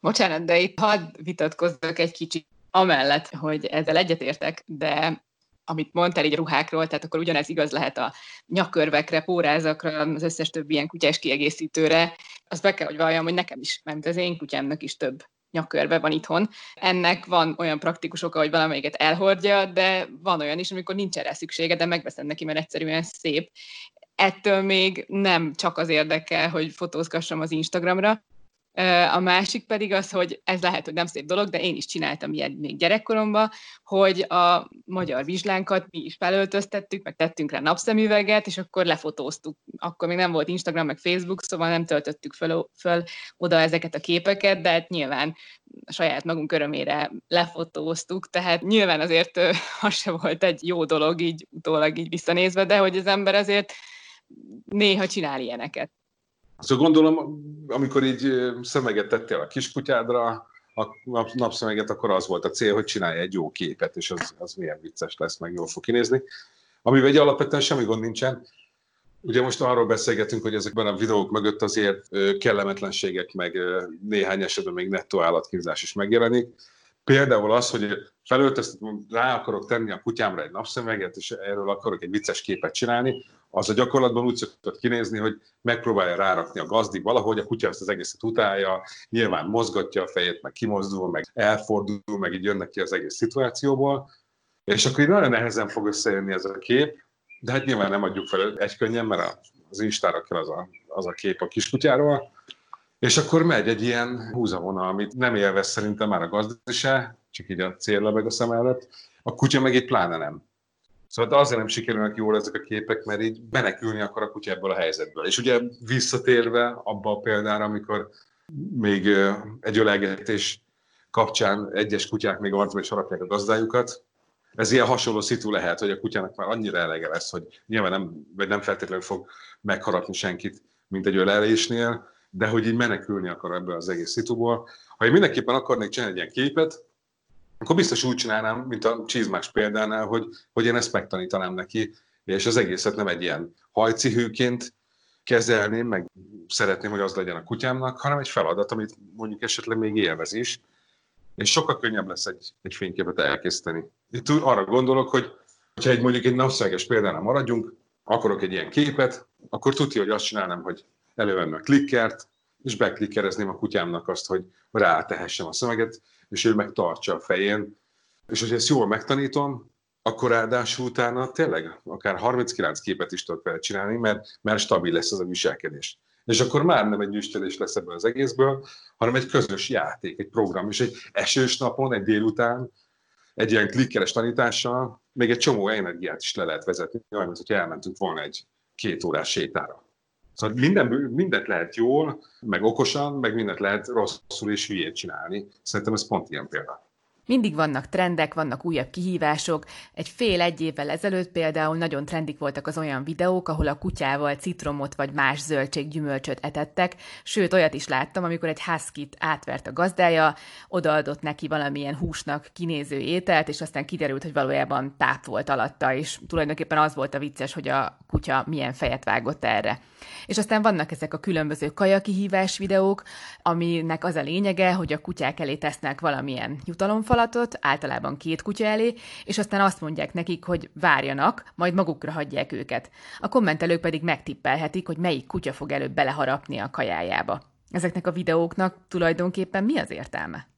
Bocsánat, de itt hadd vitatkozzak egy kicsit amellett, hogy ezzel egyetértek, de amit mondtál így ruhákról, tehát akkor ugyanez igaz lehet a nyakörvekre, pórázakra, az összes többi ilyen kutyás kiegészítőre. Azt be kell, hogy valljam, hogy nekem is, mert az én kutyámnak is több nyakörve van itthon. Ennek van olyan praktikus oka, hogy valamelyiket elhordja, de van olyan is, amikor nincs erre szüksége, de megveszem neki, mert egyszerűen szép. Ettől még nem csak az érdekel, hogy fotózgassam az Instagramra, a másik pedig az, hogy ez lehet, hogy nem szép dolog, de én is csináltam ilyet még gyerekkoromban, hogy a magyar vizslánkat mi is felöltöztettük, meg tettünk rá napszemüveget, és akkor lefotóztuk. Akkor még nem volt Instagram, meg Facebook, szóval nem töltöttük föl, föl oda ezeket a képeket, de hát nyilván saját magunk örömére lefotóztuk, tehát nyilván azért *laughs* az se volt egy jó dolog így utólag így visszanézve, de hogy az ember azért néha csinál ilyeneket. Szóval gondolom, amikor így szemeget tettél a kiskutyádra, a napszemeget, akkor az volt a cél, hogy csinálj egy jó képet, és az, az milyen vicces lesz, meg jól fog kinézni. Amivel egy alapvetően semmi gond nincsen. Ugye most arról beszélgetünk, hogy ezekben a videók mögött azért kellemetlenségek, meg néhány esetben még nettó állatkínzás is megjelenik. Például az, hogy felöltöztetem, rá akarok tenni a kutyámra egy napszemüveget, és erről akarok egy vicces képet csinálni, az a gyakorlatban úgy szokott kinézni, hogy megpróbálja rárakni a gazdi valahogy, a kutya ezt az egészet utálja, nyilván mozgatja a fejét, meg kimozdul, meg elfordul, meg így jönnek ki az egész szituációból, és akkor így nagyon nehezen fog összejönni ez a kép, de hát nyilván nem adjuk fel egy könnyen, mert az Instára kell az a, az a kép a kiskutyáról, és akkor megy egy ilyen húzavonal, amit nem élvez szerintem már a gazda se, csak így a céllebeg a szem előtt, a kutya meg itt pláne nem. Szóval azért nem sikerülnek jól ezek a képek, mert így menekülni akar a kutya ebből a helyzetből. És ugye visszatérve abba a példára, amikor még egy ölelgetés kapcsán egyes kutyák még arcba is harapják a gazdájukat, ez ilyen hasonló szitu lehet, hogy a kutyának már annyira elege lesz, hogy nyilván nem, vagy nem feltétlenül fog megharapni senkit, mint egy ölelésnél, de hogy így menekülni akar ebből az egész szituból. Ha én mindenképpen akarnék csinálni egy ilyen képet, akkor biztos úgy csinálnám, mint a csizmás példánál, hogy, hogy én ezt megtanítanám neki, és az egészet nem egy ilyen hajcihőként kezelném, meg szeretném, hogy az legyen a kutyámnak, hanem egy feladat, amit mondjuk esetleg még élvez is, és sokkal könnyebb lesz egy, egy fényképet elkészíteni. Itt arra gondolok, hogy ha egy mondjuk egy napszöveges példánál maradjunk, akarok egy ilyen képet, akkor tudja, hogy azt csinálnám, hogy elővenném a klikkert, és beklikkerezném a kutyámnak azt, hogy rátehessem a szöveget, és ő meg tartsa a fején. És hogyha ezt jól megtanítom, akkor ráadásul utána tényleg akár 39 képet is tudok vele csinálni, mert, mert stabil lesz az a viselkedés. És akkor már nem egy üstelés lesz ebből az egészből, hanem egy közös játék, egy program. És egy esős napon, egy délután, egy ilyen klikkeres tanítással még egy csomó energiát is le lehet vezetni, olyan, mint hogy elmentünk volna egy két órás sétára. Szóval minden, mindent lehet jól, meg okosan, meg mindent lehet rosszul és hülyét csinálni. Szerintem ez pont ilyen példa. Mindig vannak trendek, vannak újabb kihívások. Egy fél-egy évvel ezelőtt például nagyon trendik voltak az olyan videók, ahol a kutyával citromot vagy más zöldség gyümölcsöt etettek, sőt olyat is láttam, amikor egy huskit átvert a gazdája, odaadott neki valamilyen húsnak kinéző ételt, és aztán kiderült, hogy valójában táp volt alatta, és tulajdonképpen az volt a vicces, hogy a kutya milyen fejet vágott erre. És aztán vannak ezek a különböző kajakihívás videók, aminek az a lényege, hogy a kutyák elé tesznek valamilyen jutalomfalatot, általában két kutya elé, és aztán azt mondják nekik, hogy várjanak, majd magukra hagyják őket. A kommentelők pedig megtippelhetik, hogy melyik kutya fog előbb beleharapni a kajájába. Ezeknek a videóknak tulajdonképpen mi az értelme?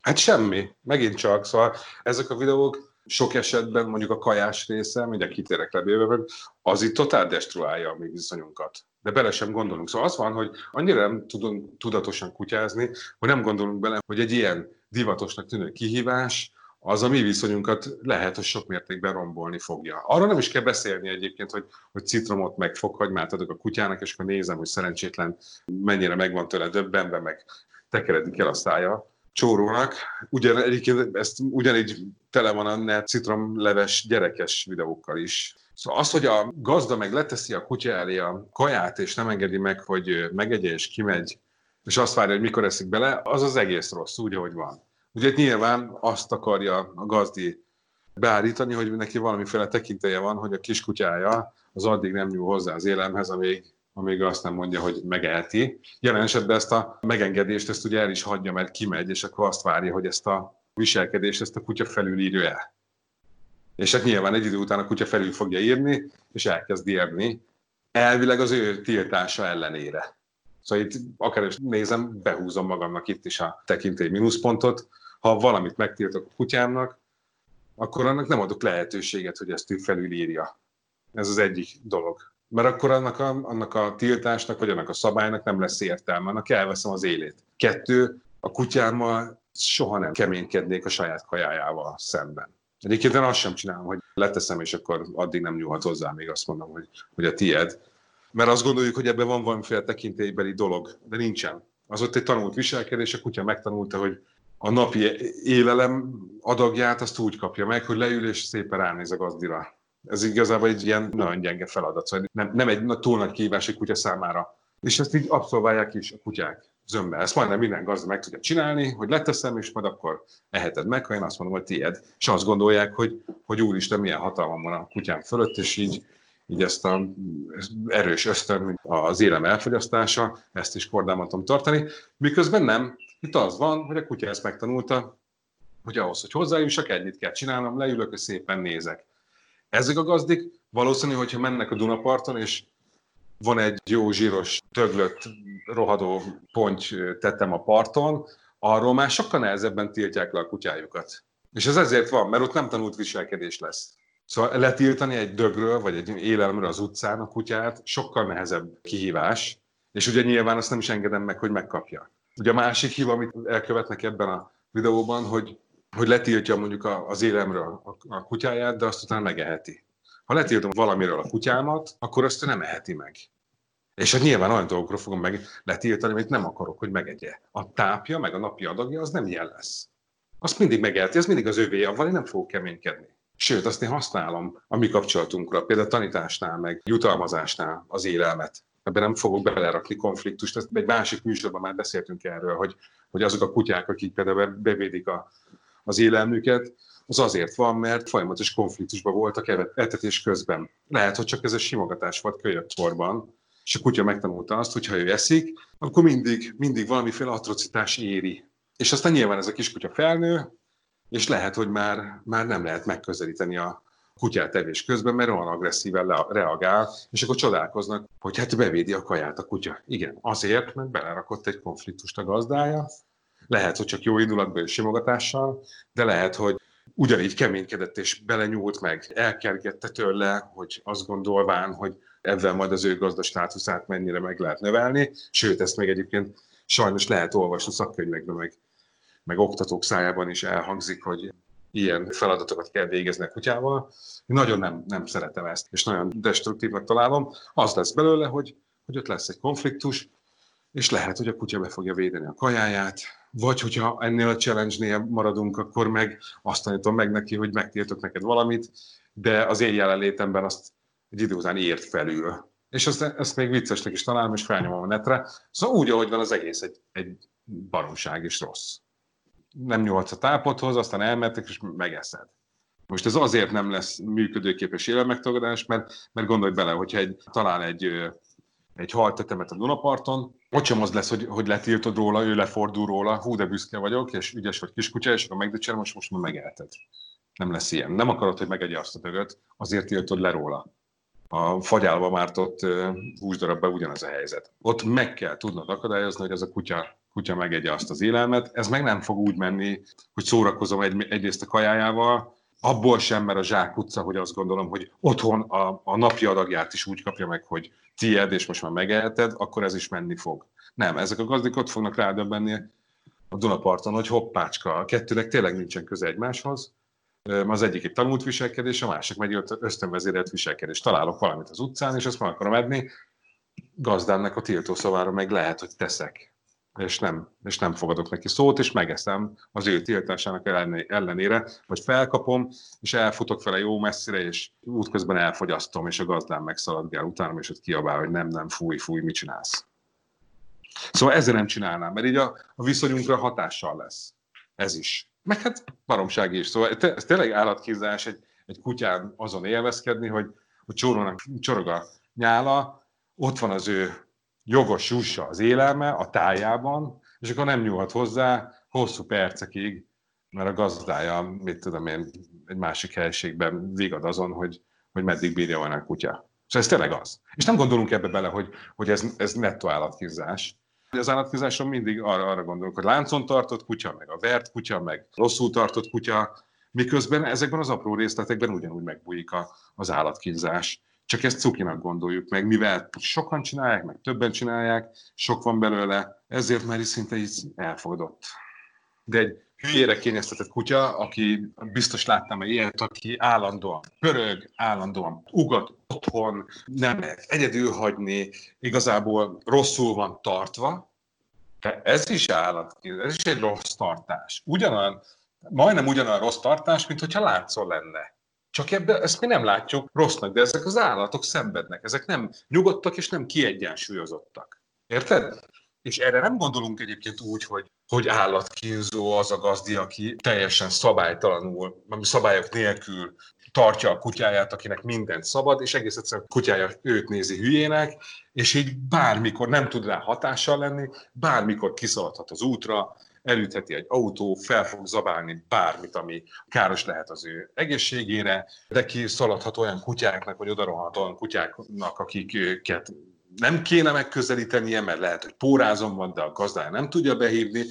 Hát semmi, megint csak. Szóval ezek a videók sok esetben mondjuk a kajás része, mindjárt kitérek lebélve, az itt totál destruálja a mi viszonyunkat. De bele sem gondolunk. Szóval az van, hogy annyira nem tudunk tudatosan kutyázni, hogy nem gondolunk bele, hogy egy ilyen divatosnak tűnő kihívás, az a mi viszonyunkat lehet, hogy sok mértékben rombolni fogja. Arról nem is kell beszélni egyébként, hogy, hogy citromot meg fokhagymát adok a kutyának, és akkor nézem, hogy szerencsétlen mennyire megvan tőle döbbenve, meg tekeredik el a szája csórónak. Ugyan, egyébként ezt ugyanígy tele van a net citromleves gyerekes videókkal is. Szóval az, hogy a gazda meg leteszi a kutya elé a kaját, és nem engedi meg, hogy megegye és kimegy, és azt várja, hogy mikor eszik bele, az az egész rossz, úgy, ahogy van. Ugye nyilván azt akarja a gazdi beállítani, hogy neki valamiféle tekintélye van, hogy a kiskutyája az addig nem nyúl hozzá az élemhez, amíg amíg azt nem mondja, hogy megeheti. Jelen esetben ezt a megengedést ezt ugye el is hagyja, mert kimegy, és akkor azt várja, hogy ezt a viselkedést ezt a kutya felülírja el. És hát nyilván egy idő után a kutya felül fogja írni, és elkezd írni, elvileg az ő tiltása ellenére. Szóval itt akár is nézem, behúzom magamnak itt is a tekintély mínuszpontot. Ha valamit megtiltok a kutyámnak, akkor annak nem adok lehetőséget, hogy ezt ő felülírja. Ez az egyik dolog mert akkor annak a, annak a tiltásnak, vagy annak a szabálynak nem lesz értelme, annak elveszem az élét. Kettő, a kutyámmal soha nem keménykednék a saját kajájával szemben. Egyébként én azt sem csinálom, hogy leteszem, és akkor addig nem nyúlhat hozzá, még azt mondom, hogy, hogy a tied. Mert azt gondoljuk, hogy ebben van valamiféle tekintélybeli dolog, de nincsen. Az ott egy tanult viselkedés, a kutya megtanulta, hogy a napi élelem adagját azt úgy kapja meg, hogy leül és szépen ránéz a gazdira. Ez igazából egy ilyen nagyon gyenge feladat, szóval nem, nem egy túl nagy kihívás egy kutya számára. És ezt így abszolválják is a kutyák zömmel. Ezt majdnem minden gazda meg tudja csinálni, hogy leteszem, és majd akkor eheted meg, ha én azt mondom, hogy tied. És azt gondolják, hogy, hogy úristen, milyen hatalmam van a kutyám fölött, és így, így ezt a erős ösztön, az élem elfogyasztása, ezt is kordában tudom tartani. Miközben nem, itt az van, hogy a kutya ezt megtanulta, hogy ahhoz, hogy hozzájussak, ennyit kell csinálnom, leülök és szépen nézek. Ezek a gazdik valószínű, hogyha mennek a Dunaparton, és van egy jó zsíros, töglött, rohadó ponty tettem a parton, arról már sokkal nehezebben tiltják le a kutyájukat. És ez ezért van, mert ott nem tanult viselkedés lesz. Szóval letiltani egy dögről, vagy egy élelemről az utcán a kutyát sokkal nehezebb kihívás, és ugye nyilván azt nem is engedem meg, hogy megkapja. Ugye a másik hiba, amit elkövetnek ebben a videóban, hogy, hogy letiltja mondjuk az élemről a, kutyáját, de azt utána megeheti. Ha letiltom valamiről a kutyámat, akkor azt ő nem eheti meg. És hát nyilván olyan dolgokra fogom meg letiltani, amit nem akarok, hogy megegye. A tápja, meg a napi adagja, az nem ilyen lesz. Azt mindig megeheti, ez mindig az övé, avval én nem fogok keménykedni. Sőt, azt én használom a mi kapcsolatunkra, például tanításnál, meg jutalmazásnál az élelmet. Ebben nem fogok belerakni konfliktust. Ezt egy másik műsorban már beszéltünk erről, hogy, hogy azok a kutyák, akik például bevédik a, az élelmüket, az azért van, mert folyamatos konfliktusban voltak etetés közben. Lehet, hogy csak ez a simogatás volt kölyökkorban, és a kutya megtanulta azt, hogy ha ő eszik, akkor mindig, mindig valamiféle atrocitás éri. És aztán nyilván ez a kis kutya felnő, és lehet, hogy már, már nem lehet megközelíteni a kutyát evés közben, mert olyan agresszíven reagál, és akkor csodálkoznak, hogy hát bevédi a kaját a kutya. Igen, azért, mert belerakott egy konfliktust a gazdája, lehet, hogy csak jó indulatban és simogatással, de lehet, hogy ugyanígy keménykedett és belenyúlt meg, elkergette tőle, hogy azt gondolván, hogy ebben majd az ő gazdastátuszát mennyire meg lehet növelni, sőt, ezt még egyébként sajnos lehet olvasni szakkönyvekben, meg, meg oktatók szájában is elhangzik, hogy ilyen feladatokat kell végezni a kutyával. Én nagyon nem, nem szeretem ezt, és nagyon destruktívnak találom. Az lesz belőle, hogy, hogy ott lesz egy konfliktus, és lehet, hogy a kutya be fogja védeni a kajáját, vagy hogyha ennél a challenge-nél maradunk, akkor meg azt tanítom meg neki, hogy megtiltok neked valamit, de az én jelenlétemben azt egy idő után ért felül. És azt, ezt még viccesnek is találom, és felnyomom a netre. Szóval úgy, ahogy van az egész, egy, egy baromság és rossz. Nem nyolc a tápothoz, aztán elmentek, és megeszed. Most ez azért nem lesz működőképes élelmegtagadás, mert, mert gondolj bele, hogyha egy, talál egy, egy haltetemet a Dunaparton, ott sem az lesz, hogy, hogy letiltod róla, ő lefordul róla, hú, de büszke vagyok, és ügyes vagy kiskutya, és akkor megdicsérem, most, most már megelted. Nem lesz ilyen. Nem akarod, hogy megegye azt a dögöt, azért tiltod le róla a fagyálva mártott húsdarabban ugyanaz a helyzet. Ott meg kell tudnod akadályozni, hogy ez a kutya, kutya megegye azt az élelmet. Ez meg nem fog úgy menni, hogy szórakozom egy, egyrészt a kajájával, abból sem, mert a zsák utca, hogy azt gondolom, hogy otthon a, a napi adagját is úgy kapja meg, hogy tied, és most már megeheted, akkor ez is menni fog. Nem, ezek a gazdik ott fognak rádöbbenni a Dunaparton, hogy hoppácska, a kettőnek tényleg nincsen köze egymáshoz, az egyik egy tanult viselkedés, a másik meg ösztönvezérelt viselkedés. Találok valamit az utcán, és azt meg akarom edni, gazdámnak a tiltószavára meg lehet, hogy teszek, és nem, és nem fogadok neki szót, és megeszem az ő tiltásának ellenére, vagy felkapom, és elfutok vele jó messzire, és útközben elfogyasztom, és a gazdám megszaladgál utána, és ott kiabál, hogy nem, nem, fúj, fúj, mit csinálsz. Szóval ezzel nem csinálnám, mert így a, a viszonyunkra hatással lesz. Ez is. Meg hát baromság is. Szóval ez tényleg állatkízás egy, egy kutyán azon élvezkedni, hogy, hogy csorog a nyála, ott van az ő jogos jussa az élelme a tájában, és akkor nem nyúlhat hozzá hosszú percekig, mert a gazdája, mit tudom én, egy másik helységben vigad azon, hogy, hogy meddig bírja olyan a kutya. Szóval ez tényleg az. És nem gondolunk ebbe bele, hogy, hogy ez, ez nettó állatkízás, az állatkízáson mindig arra, arra gondolok, hogy láncon tartott kutya, meg a vert kutya, meg rosszul tartott kutya, miközben ezekben az apró részletekben ugyanúgy megbújik a, az állatkínzás. Csak ezt cukinak gondoljuk meg, mivel sokan csinálják, meg többen csinálják, sok van belőle, ezért már is szinte így elfogadott. De egy hülyére kényeztetett kutya, aki biztos láttam egy ilyet, aki állandóan pörög, állandóan ugat otthon, nem lehet egyedül hagyni, igazából rosszul van tartva, de ez is állat, ez is egy rossz tartás. Ugyanolyan, majdnem ugyanolyan rossz tartás, mint hogyha látszol lenne. Csak ebbe, ezt mi nem látjuk rossznak, de ezek az állatok szenvednek. Ezek nem nyugodtak és nem kiegyensúlyozottak. Érted? És erre nem gondolunk egyébként úgy, hogy, hogy állatkínzó az a gazdi, aki teljesen szabálytalanul, szabályok nélkül tartja a kutyáját, akinek mindent szabad, és egész egyszerűen kutyája őt nézi hülyének, és így bármikor nem tud rá hatással lenni, bármikor kiszaladhat az útra, elütheti egy autó, fel fog zabálni bármit, ami káros lehet az ő egészségére, de ki szaladhat olyan kutyáknak, vagy odarohat olyan kutyáknak, akiket nem kéne megközelítenie, mert lehet, hogy pórázom van, de a gazdája nem tudja behívni.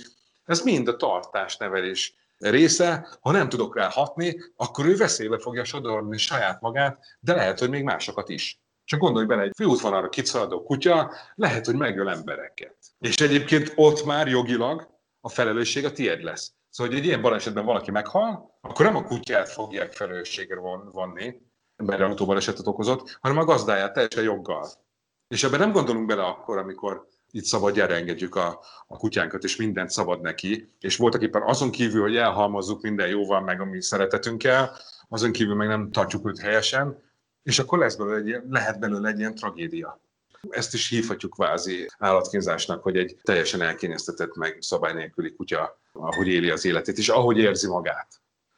Ez mind a tartás nevelés része, ha nem tudok rá hatni, akkor ő veszélybe fogja sodorni saját magát, de lehet, hogy még másokat is. Csak gondolj bele, egy főútvonalra kicsaladó kutya lehet, hogy megöl embereket. És egyébként ott már jogilag a felelősség a tied lesz. Szóval, hogy egy ilyen balesetben valaki meghal, akkor nem a kutyát fogják felelősségre vonni, mert autóbalesetet okozott, hanem a gazdáját teljesen joggal. És ebben nem gondolunk bele akkor, amikor itt szabadjára engedjük a, a kutyánkat, és mindent szabad neki, és voltak éppen azon kívül, hogy elhalmozzuk minden jóval meg a mi szeretetünkkel, azon kívül meg nem tartjuk őt helyesen, és akkor lesz belőle egy, lehet belőle egy ilyen tragédia. Ezt is hívhatjuk vázi állatkínzásnak, hogy egy teljesen elkényeztetett meg szabály nélküli kutya, ahogy éli az életét, és ahogy érzi magát.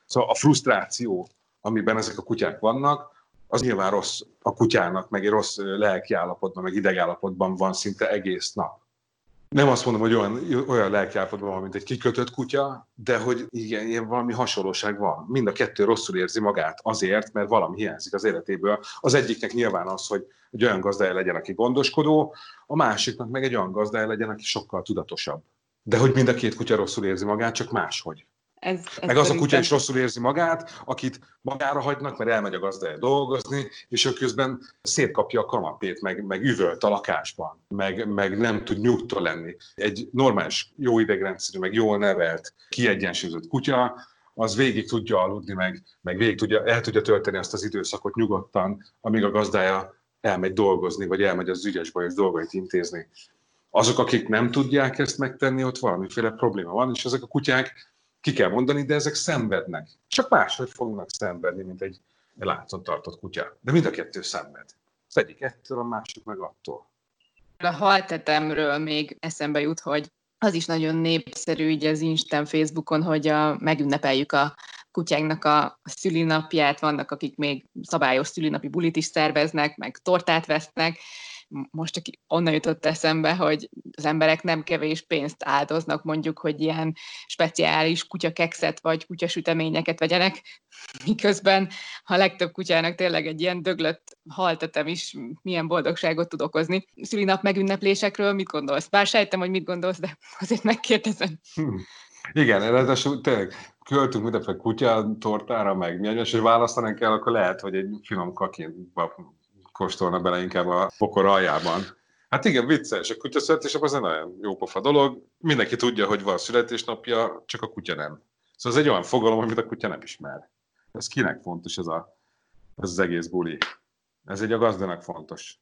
Szóval a frusztráció, amiben ezek a kutyák vannak, az nyilván rossz a kutyának, meg egy rossz lelkiállapotban, meg idegállapotban van szinte egész nap. Nem azt mondom, hogy olyan, olyan lelkiállapotban van, mint egy kikötött kutya, de hogy igen, ilyen valami hasonlóság van. Mind a kettő rosszul érzi magát azért, mert valami hiányzik az életéből. Az egyiknek nyilván az, hogy egy olyan gazdája legyen, aki gondoskodó, a másiknak meg egy olyan gazdája legyen, aki sokkal tudatosabb. De hogy mind a két kutya rosszul érzi magát, csak máshogy. Ez, ez Meg az a kutya is rosszul érzi magát, akit magára hagynak, mert elmegy a gazdája dolgozni, és ő közben szétkapja a kanapét, meg, meg üvölt a lakásban, meg, meg nem tud nyugtól lenni. Egy normális, jó idegrendszerű, meg jól nevelt, kiegyensúlyozott kutya, az végig tudja aludni, meg, meg végig tudja, el tudja tölteni azt az időszakot nyugodtan, amíg a gazdája elmegy dolgozni, vagy elmegy az ügyes bajos dolgait intézni. Azok, akik nem tudják ezt megtenni, ott valamiféle probléma van, és ezek a kutyák ki kell mondani, de ezek szenvednek. Csak máshogy fognak szenvedni, mint egy láncon tartott kutya. De mind a kettő szenved. Az egyik ettől, a másik meg attól. A haltetemről még eszembe jut, hogy az is nagyon népszerű így az Instán Facebookon, hogy a, megünnepeljük a kutyáknak a, szülinapját, vannak, akik még szabályos szülinapi bulit is szerveznek, meg tortát vesznek, most csak onnan jutott eszembe, hogy az emberek nem kevés pénzt áldoznak mondjuk, hogy ilyen speciális kutyakekszet vagy kutyasüteményeket vegyenek, *laughs* miközben a legtöbb kutyának tényleg egy ilyen döglött haltetem is milyen boldogságot tud okozni. Szülinap megünneplésekről mit gondolsz? Bár sejtem, hogy mit gondolsz, de *laughs* azért megkérdezem. Hm. Igen, ráadásul tényleg költünk mindenféle kutya tortára, meg mi és hogy választanánk kell, akkor lehet, hogy egy finom kakinba kóstolna bele inkább a pokor aljában. Hát igen, vicces. A kutya születésnap az egy nagyon jó pofa dolog. Mindenki tudja, hogy van születésnapja, csak a kutya nem. Szóval ez egy olyan fogalom, amit a kutya nem ismer. Ez kinek fontos ez, a, ez az egész buli? Ez egy a gazdának fontos.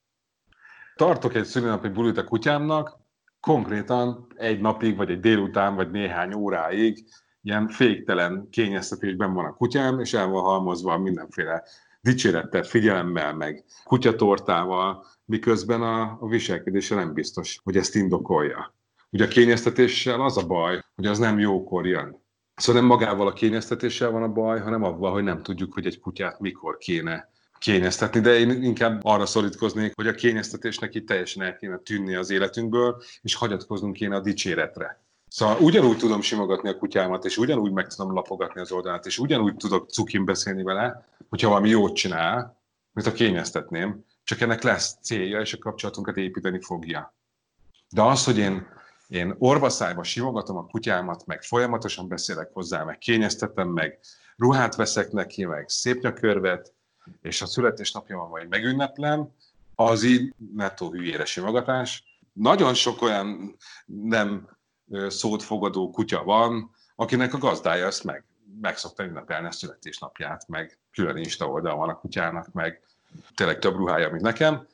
Tartok egy szülinapi bulit a kutyámnak, konkrétan egy napig, vagy egy délután, vagy néhány óráig ilyen féktelen kényeztetésben van a kutyám, és el van halmozva mindenféle dicsérettel, figyelemmel, meg kutyatortával, miközben a, a viselkedése nem biztos, hogy ezt indokolja. Ugye a kényeztetéssel az a baj, hogy az nem jókor jön. Szóval nem magával a kényeztetéssel van a baj, hanem avval, hogy nem tudjuk, hogy egy kutyát mikor kéne kényeztetni, de én inkább arra szorítkoznék, hogy a kényeztetésnek itt teljesen el kéne tűnni az életünkből, és hagyatkoznunk kéne a dicséretre. Szóval ugyanúgy tudom simogatni a kutyámat, és ugyanúgy meg tudom lapogatni az oldalát, és ugyanúgy tudok cukin beszélni vele, hogyha valami jót csinál, mint a kényeztetném, csak ennek lesz célja, és a kapcsolatunkat építeni fogja. De az, hogy én, én orvaszájba simogatom a kutyámat, meg folyamatosan beszélek hozzá, meg kényeztetem, meg ruhát veszek neki, meg szép nyakörvet, és a születésnapja majd megünneplem, az így nettó hülyére simogatás. Nagyon sok olyan nem szót fogadó kutya van, akinek a gazdája ezt meg, meg szokta ünnepelni a születésnapját, meg külön Insta oldal van a kutyának, meg tényleg több ruhája, mint nekem.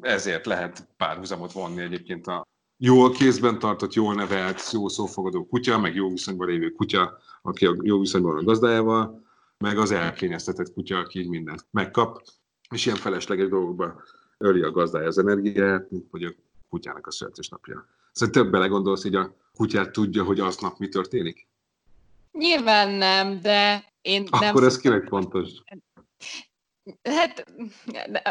Ezért lehet párhuzamot vonni egyébként a jól kézben tartott, jól nevelt, jó szófogadó kutya, meg jó viszonyban lévő kutya, aki a jó viszonyban a gazdájával, meg az elkényeztetett kutya, aki így mindent megkap, és ilyen felesleges dolgokba öli a gazdája az energiát, mint hogy a kutyának a születésnapja. Szóval több belegondolsz, hogy a kutyát tudja, hogy aznap mi történik? Nyilván nem, de én Akkor nem... ez kinek fontos? Hát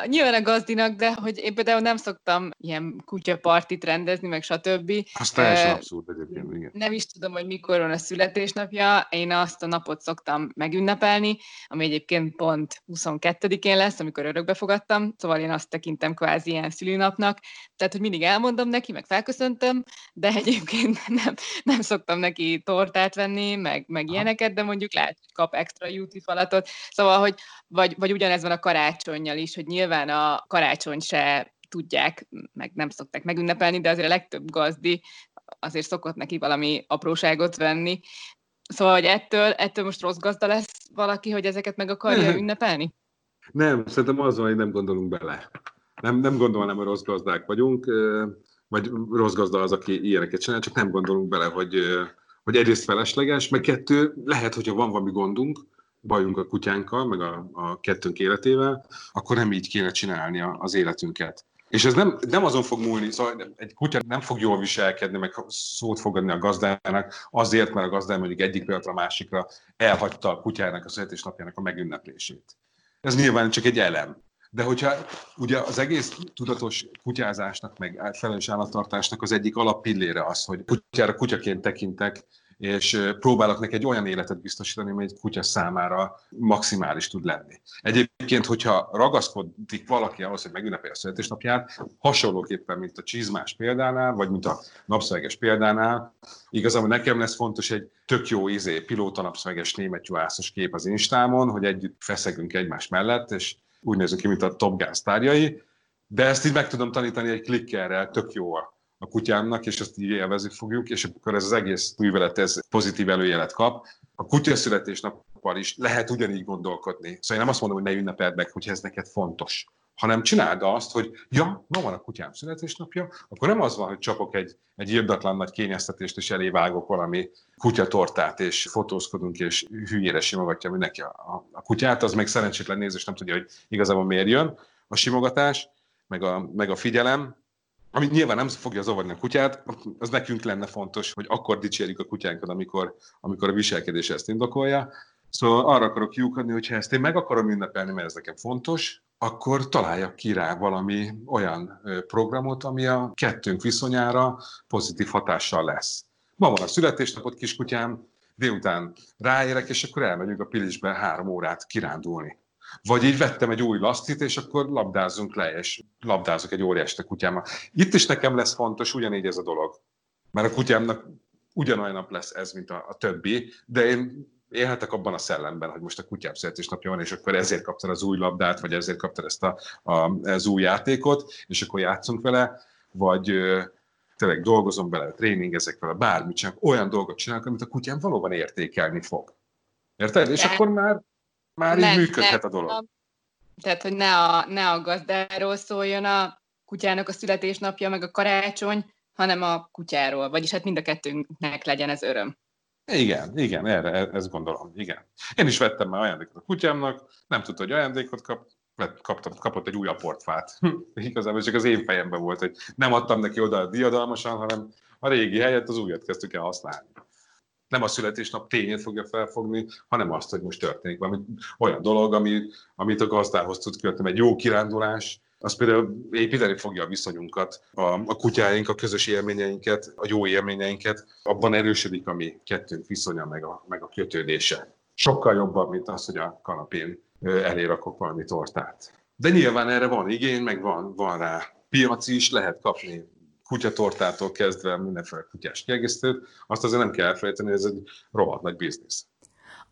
nyilván a gazdinak, de hogy én például nem szoktam ilyen kutyapartit rendezni, meg stb. Az teljesen uh, abszurd egyébként, igen. Nem is tudom, hogy mikor van a születésnapja. Én azt a napot szoktam megünnepelni, ami egyébként pont 22-én lesz, amikor örökbe fogadtam, szóval én azt tekintem kvázi ilyen szülőnapnak. Tehát, hogy mindig elmondom neki, meg felköszöntöm, de egyébként *laughs* nem, nem szoktam neki tortát venni, meg, meg ilyeneket, de mondjuk lehet, hogy kap extra júti falatot. Szóval, hogy vagy, vagy ugyanez van a karácsonyjal is, hogy nyilván a karácsony se tudják, meg nem szokták megünnepelni, de azért a legtöbb gazdi azért szokott neki valami apróságot venni. Szóval, hogy ettől, ettől most rossz gazda lesz valaki, hogy ezeket meg akarja ünnepelni? Nem, szerintem az van, hogy nem gondolunk bele. Nem, nem gondolnám, hogy rossz gazdák vagyunk, vagy rossz gazda az, aki ilyeneket csinál, csak nem gondolunk bele, hogy, hogy egyrészt felesleges, meg kettő, lehet, hogyha van valami gondunk, bajunk a kutyánkkal, meg a, a kettőnk életével, akkor nem így kéne csinálni az életünket. És ez nem, nem azon fog múlni, szóval egy kutya nem fog jól viselkedni, meg szót fogadni a gazdának, azért, mert a gazdá mondjuk egyik pillanatra a másikra elhagyta a kutyának a születésnapjának a megünneplését. Ez nyilván csak egy elem. De hogyha ugye az egész tudatos kutyázásnak, meg felelős állattartásnak az egyik alappillére az, hogy kutyára kutyaként tekintek, és próbálok neki egy olyan életet biztosítani, ami egy kutya számára maximális tud lenni. Egyébként, hogyha ragaszkodik valaki ahhoz, hogy megünnepelje a születésnapját, hasonlóképpen, mint a csizmás példánál, vagy mint a napszöveges példánál, igazából nekem lesz fontos egy tök jó izé, pilóta napszöveges német juhászos kép az Instámon, hogy együtt feszegünk egymás mellett, és úgy nézünk ki, mint a Top Gun tárgyai, de ezt így meg tudom tanítani egy klikkerrel, tök jó a a kutyámnak, és azt így élvezni fogjuk, és akkor ez az egész művelet ez pozitív előjelet kap. A kutya születésnappal is lehet ugyanígy gondolkodni. Szóval én nem azt mondom, hogy ne ünnepeld meg, hogy ez neked fontos, hanem csináld azt, hogy ja, ma van a kutyám születésnapja, akkor nem az van, hogy csapok egy, egy irdatlan nagy kényeztetést, és elévágok valami kutyatortát, és fotózkodunk, és hülyére simogatja mindenki a, a, a kutyát, az még szerencsétlen nézés nem tudja, hogy igazából miért jön a simogatás, meg a, meg a figyelem, ami nyilván nem fogja zavarni a kutyát, az nekünk lenne fontos, hogy akkor dicsérjük a kutyánkat, amikor, amikor a viselkedés ezt indokolja. Szóval arra akarok kiukadni, hogy ha ezt én meg akarom ünnepelni, mert ez nekem fontos, akkor találjak ki rá valami olyan programot, ami a kettőnk viszonyára pozitív hatással lesz. Ma van a születésnapot kiskutyám, délután ráérek, és akkor elmegyünk a Pilisbe három órát kirándulni. Vagy így vettem egy új lasztit, és akkor labdázunk le, és labdázok egy óriást a kutyámmal. Itt is nekem lesz fontos ugyanígy ez a dolog. Mert a kutyámnak ugyanolyan nap lesz ez, mint a, a többi, de én élhetek abban a szellemben, hogy most a kutyám születésnapja van, és akkor ezért kaptad az új labdát, vagy ezért kaptad ezt a, a, az új játékot, és akkor játszunk vele, vagy tényleg dolgozom vele, tréningezek vele, bármit csak olyan dolgot csinálok, amit a kutyám valóban értékelni fog. Érted? És akkor már már így működhet a dolog. Tehát, hogy ne a, ne a gazdáról szóljon a kutyának a születésnapja, meg a karácsony, hanem a kutyáról. Vagyis hát mind a kettőnknek legyen ez öröm. Igen, igen, erre e, ezt gondolom, igen. Én is vettem már ajándékot a kutyámnak, nem tudta, hogy ajándékot kap, kapott, kapott egy új aportfát. *laughs* Igazából csak az én fejemben volt, hogy nem adtam neki oda diadalmasan, hanem a régi helyet az újat kezdtük el használni nem a születésnap tényét fogja felfogni, hanem azt, hogy most történik valami olyan dolog, ami, amit a gazdához tud követni, egy jó kirándulás, az például építeni fogja a viszonyunkat, a, a kutyáink, a közös élményeinket, a jó élményeinket, abban erősödik a mi kettőnk viszonya, meg a, meg a kötődése. Sokkal jobban, mint az, hogy a kanapén elérakok valami tortát. De nyilván erre van igény, meg van, van rá piac is, lehet kapni kutyatortától kezdve mindenféle kutyás kiegészítőt, azt azért nem kell elfelejteni, ez egy rohadt nagy biznisz.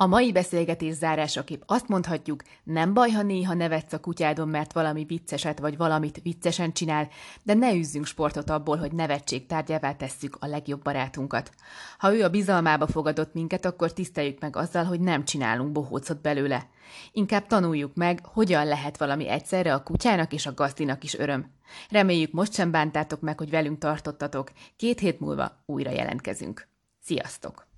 A mai beszélgetés zárásaképp azt mondhatjuk, nem baj, ha néha nevetsz a kutyádon, mert valami vicceset vagy valamit viccesen csinál, de ne üzzünk sportot abból, hogy nevetség tárgyává tesszük a legjobb barátunkat. Ha ő a bizalmába fogadott minket, akkor tiszteljük meg azzal, hogy nem csinálunk bohócot belőle. Inkább tanuljuk meg, hogyan lehet valami egyszerre a kutyának és a gazdinak is öröm. Reméljük most sem bántátok meg, hogy velünk tartottatok. Két hét múlva újra jelentkezünk. Sziasztok!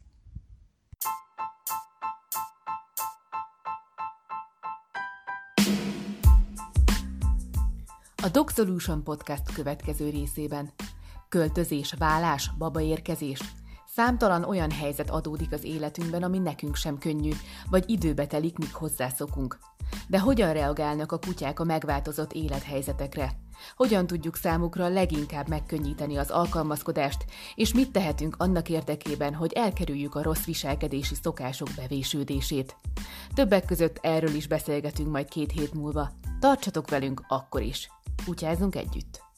A Dog Solution Podcast következő részében. Költözés, vállás, babaérkezés. Számtalan olyan helyzet adódik az életünkben, ami nekünk sem könnyű, vagy időbe telik, míg hozzászokunk. De hogyan reagálnak a kutyák a megváltozott élethelyzetekre? Hogyan tudjuk számukra leginkább megkönnyíteni az alkalmazkodást, és mit tehetünk annak érdekében, hogy elkerüljük a rossz viselkedési szokások bevésődését? Többek között erről is beszélgetünk majd két hét múlva. Tartsatok velünk akkor is! Kutyázunk együtt!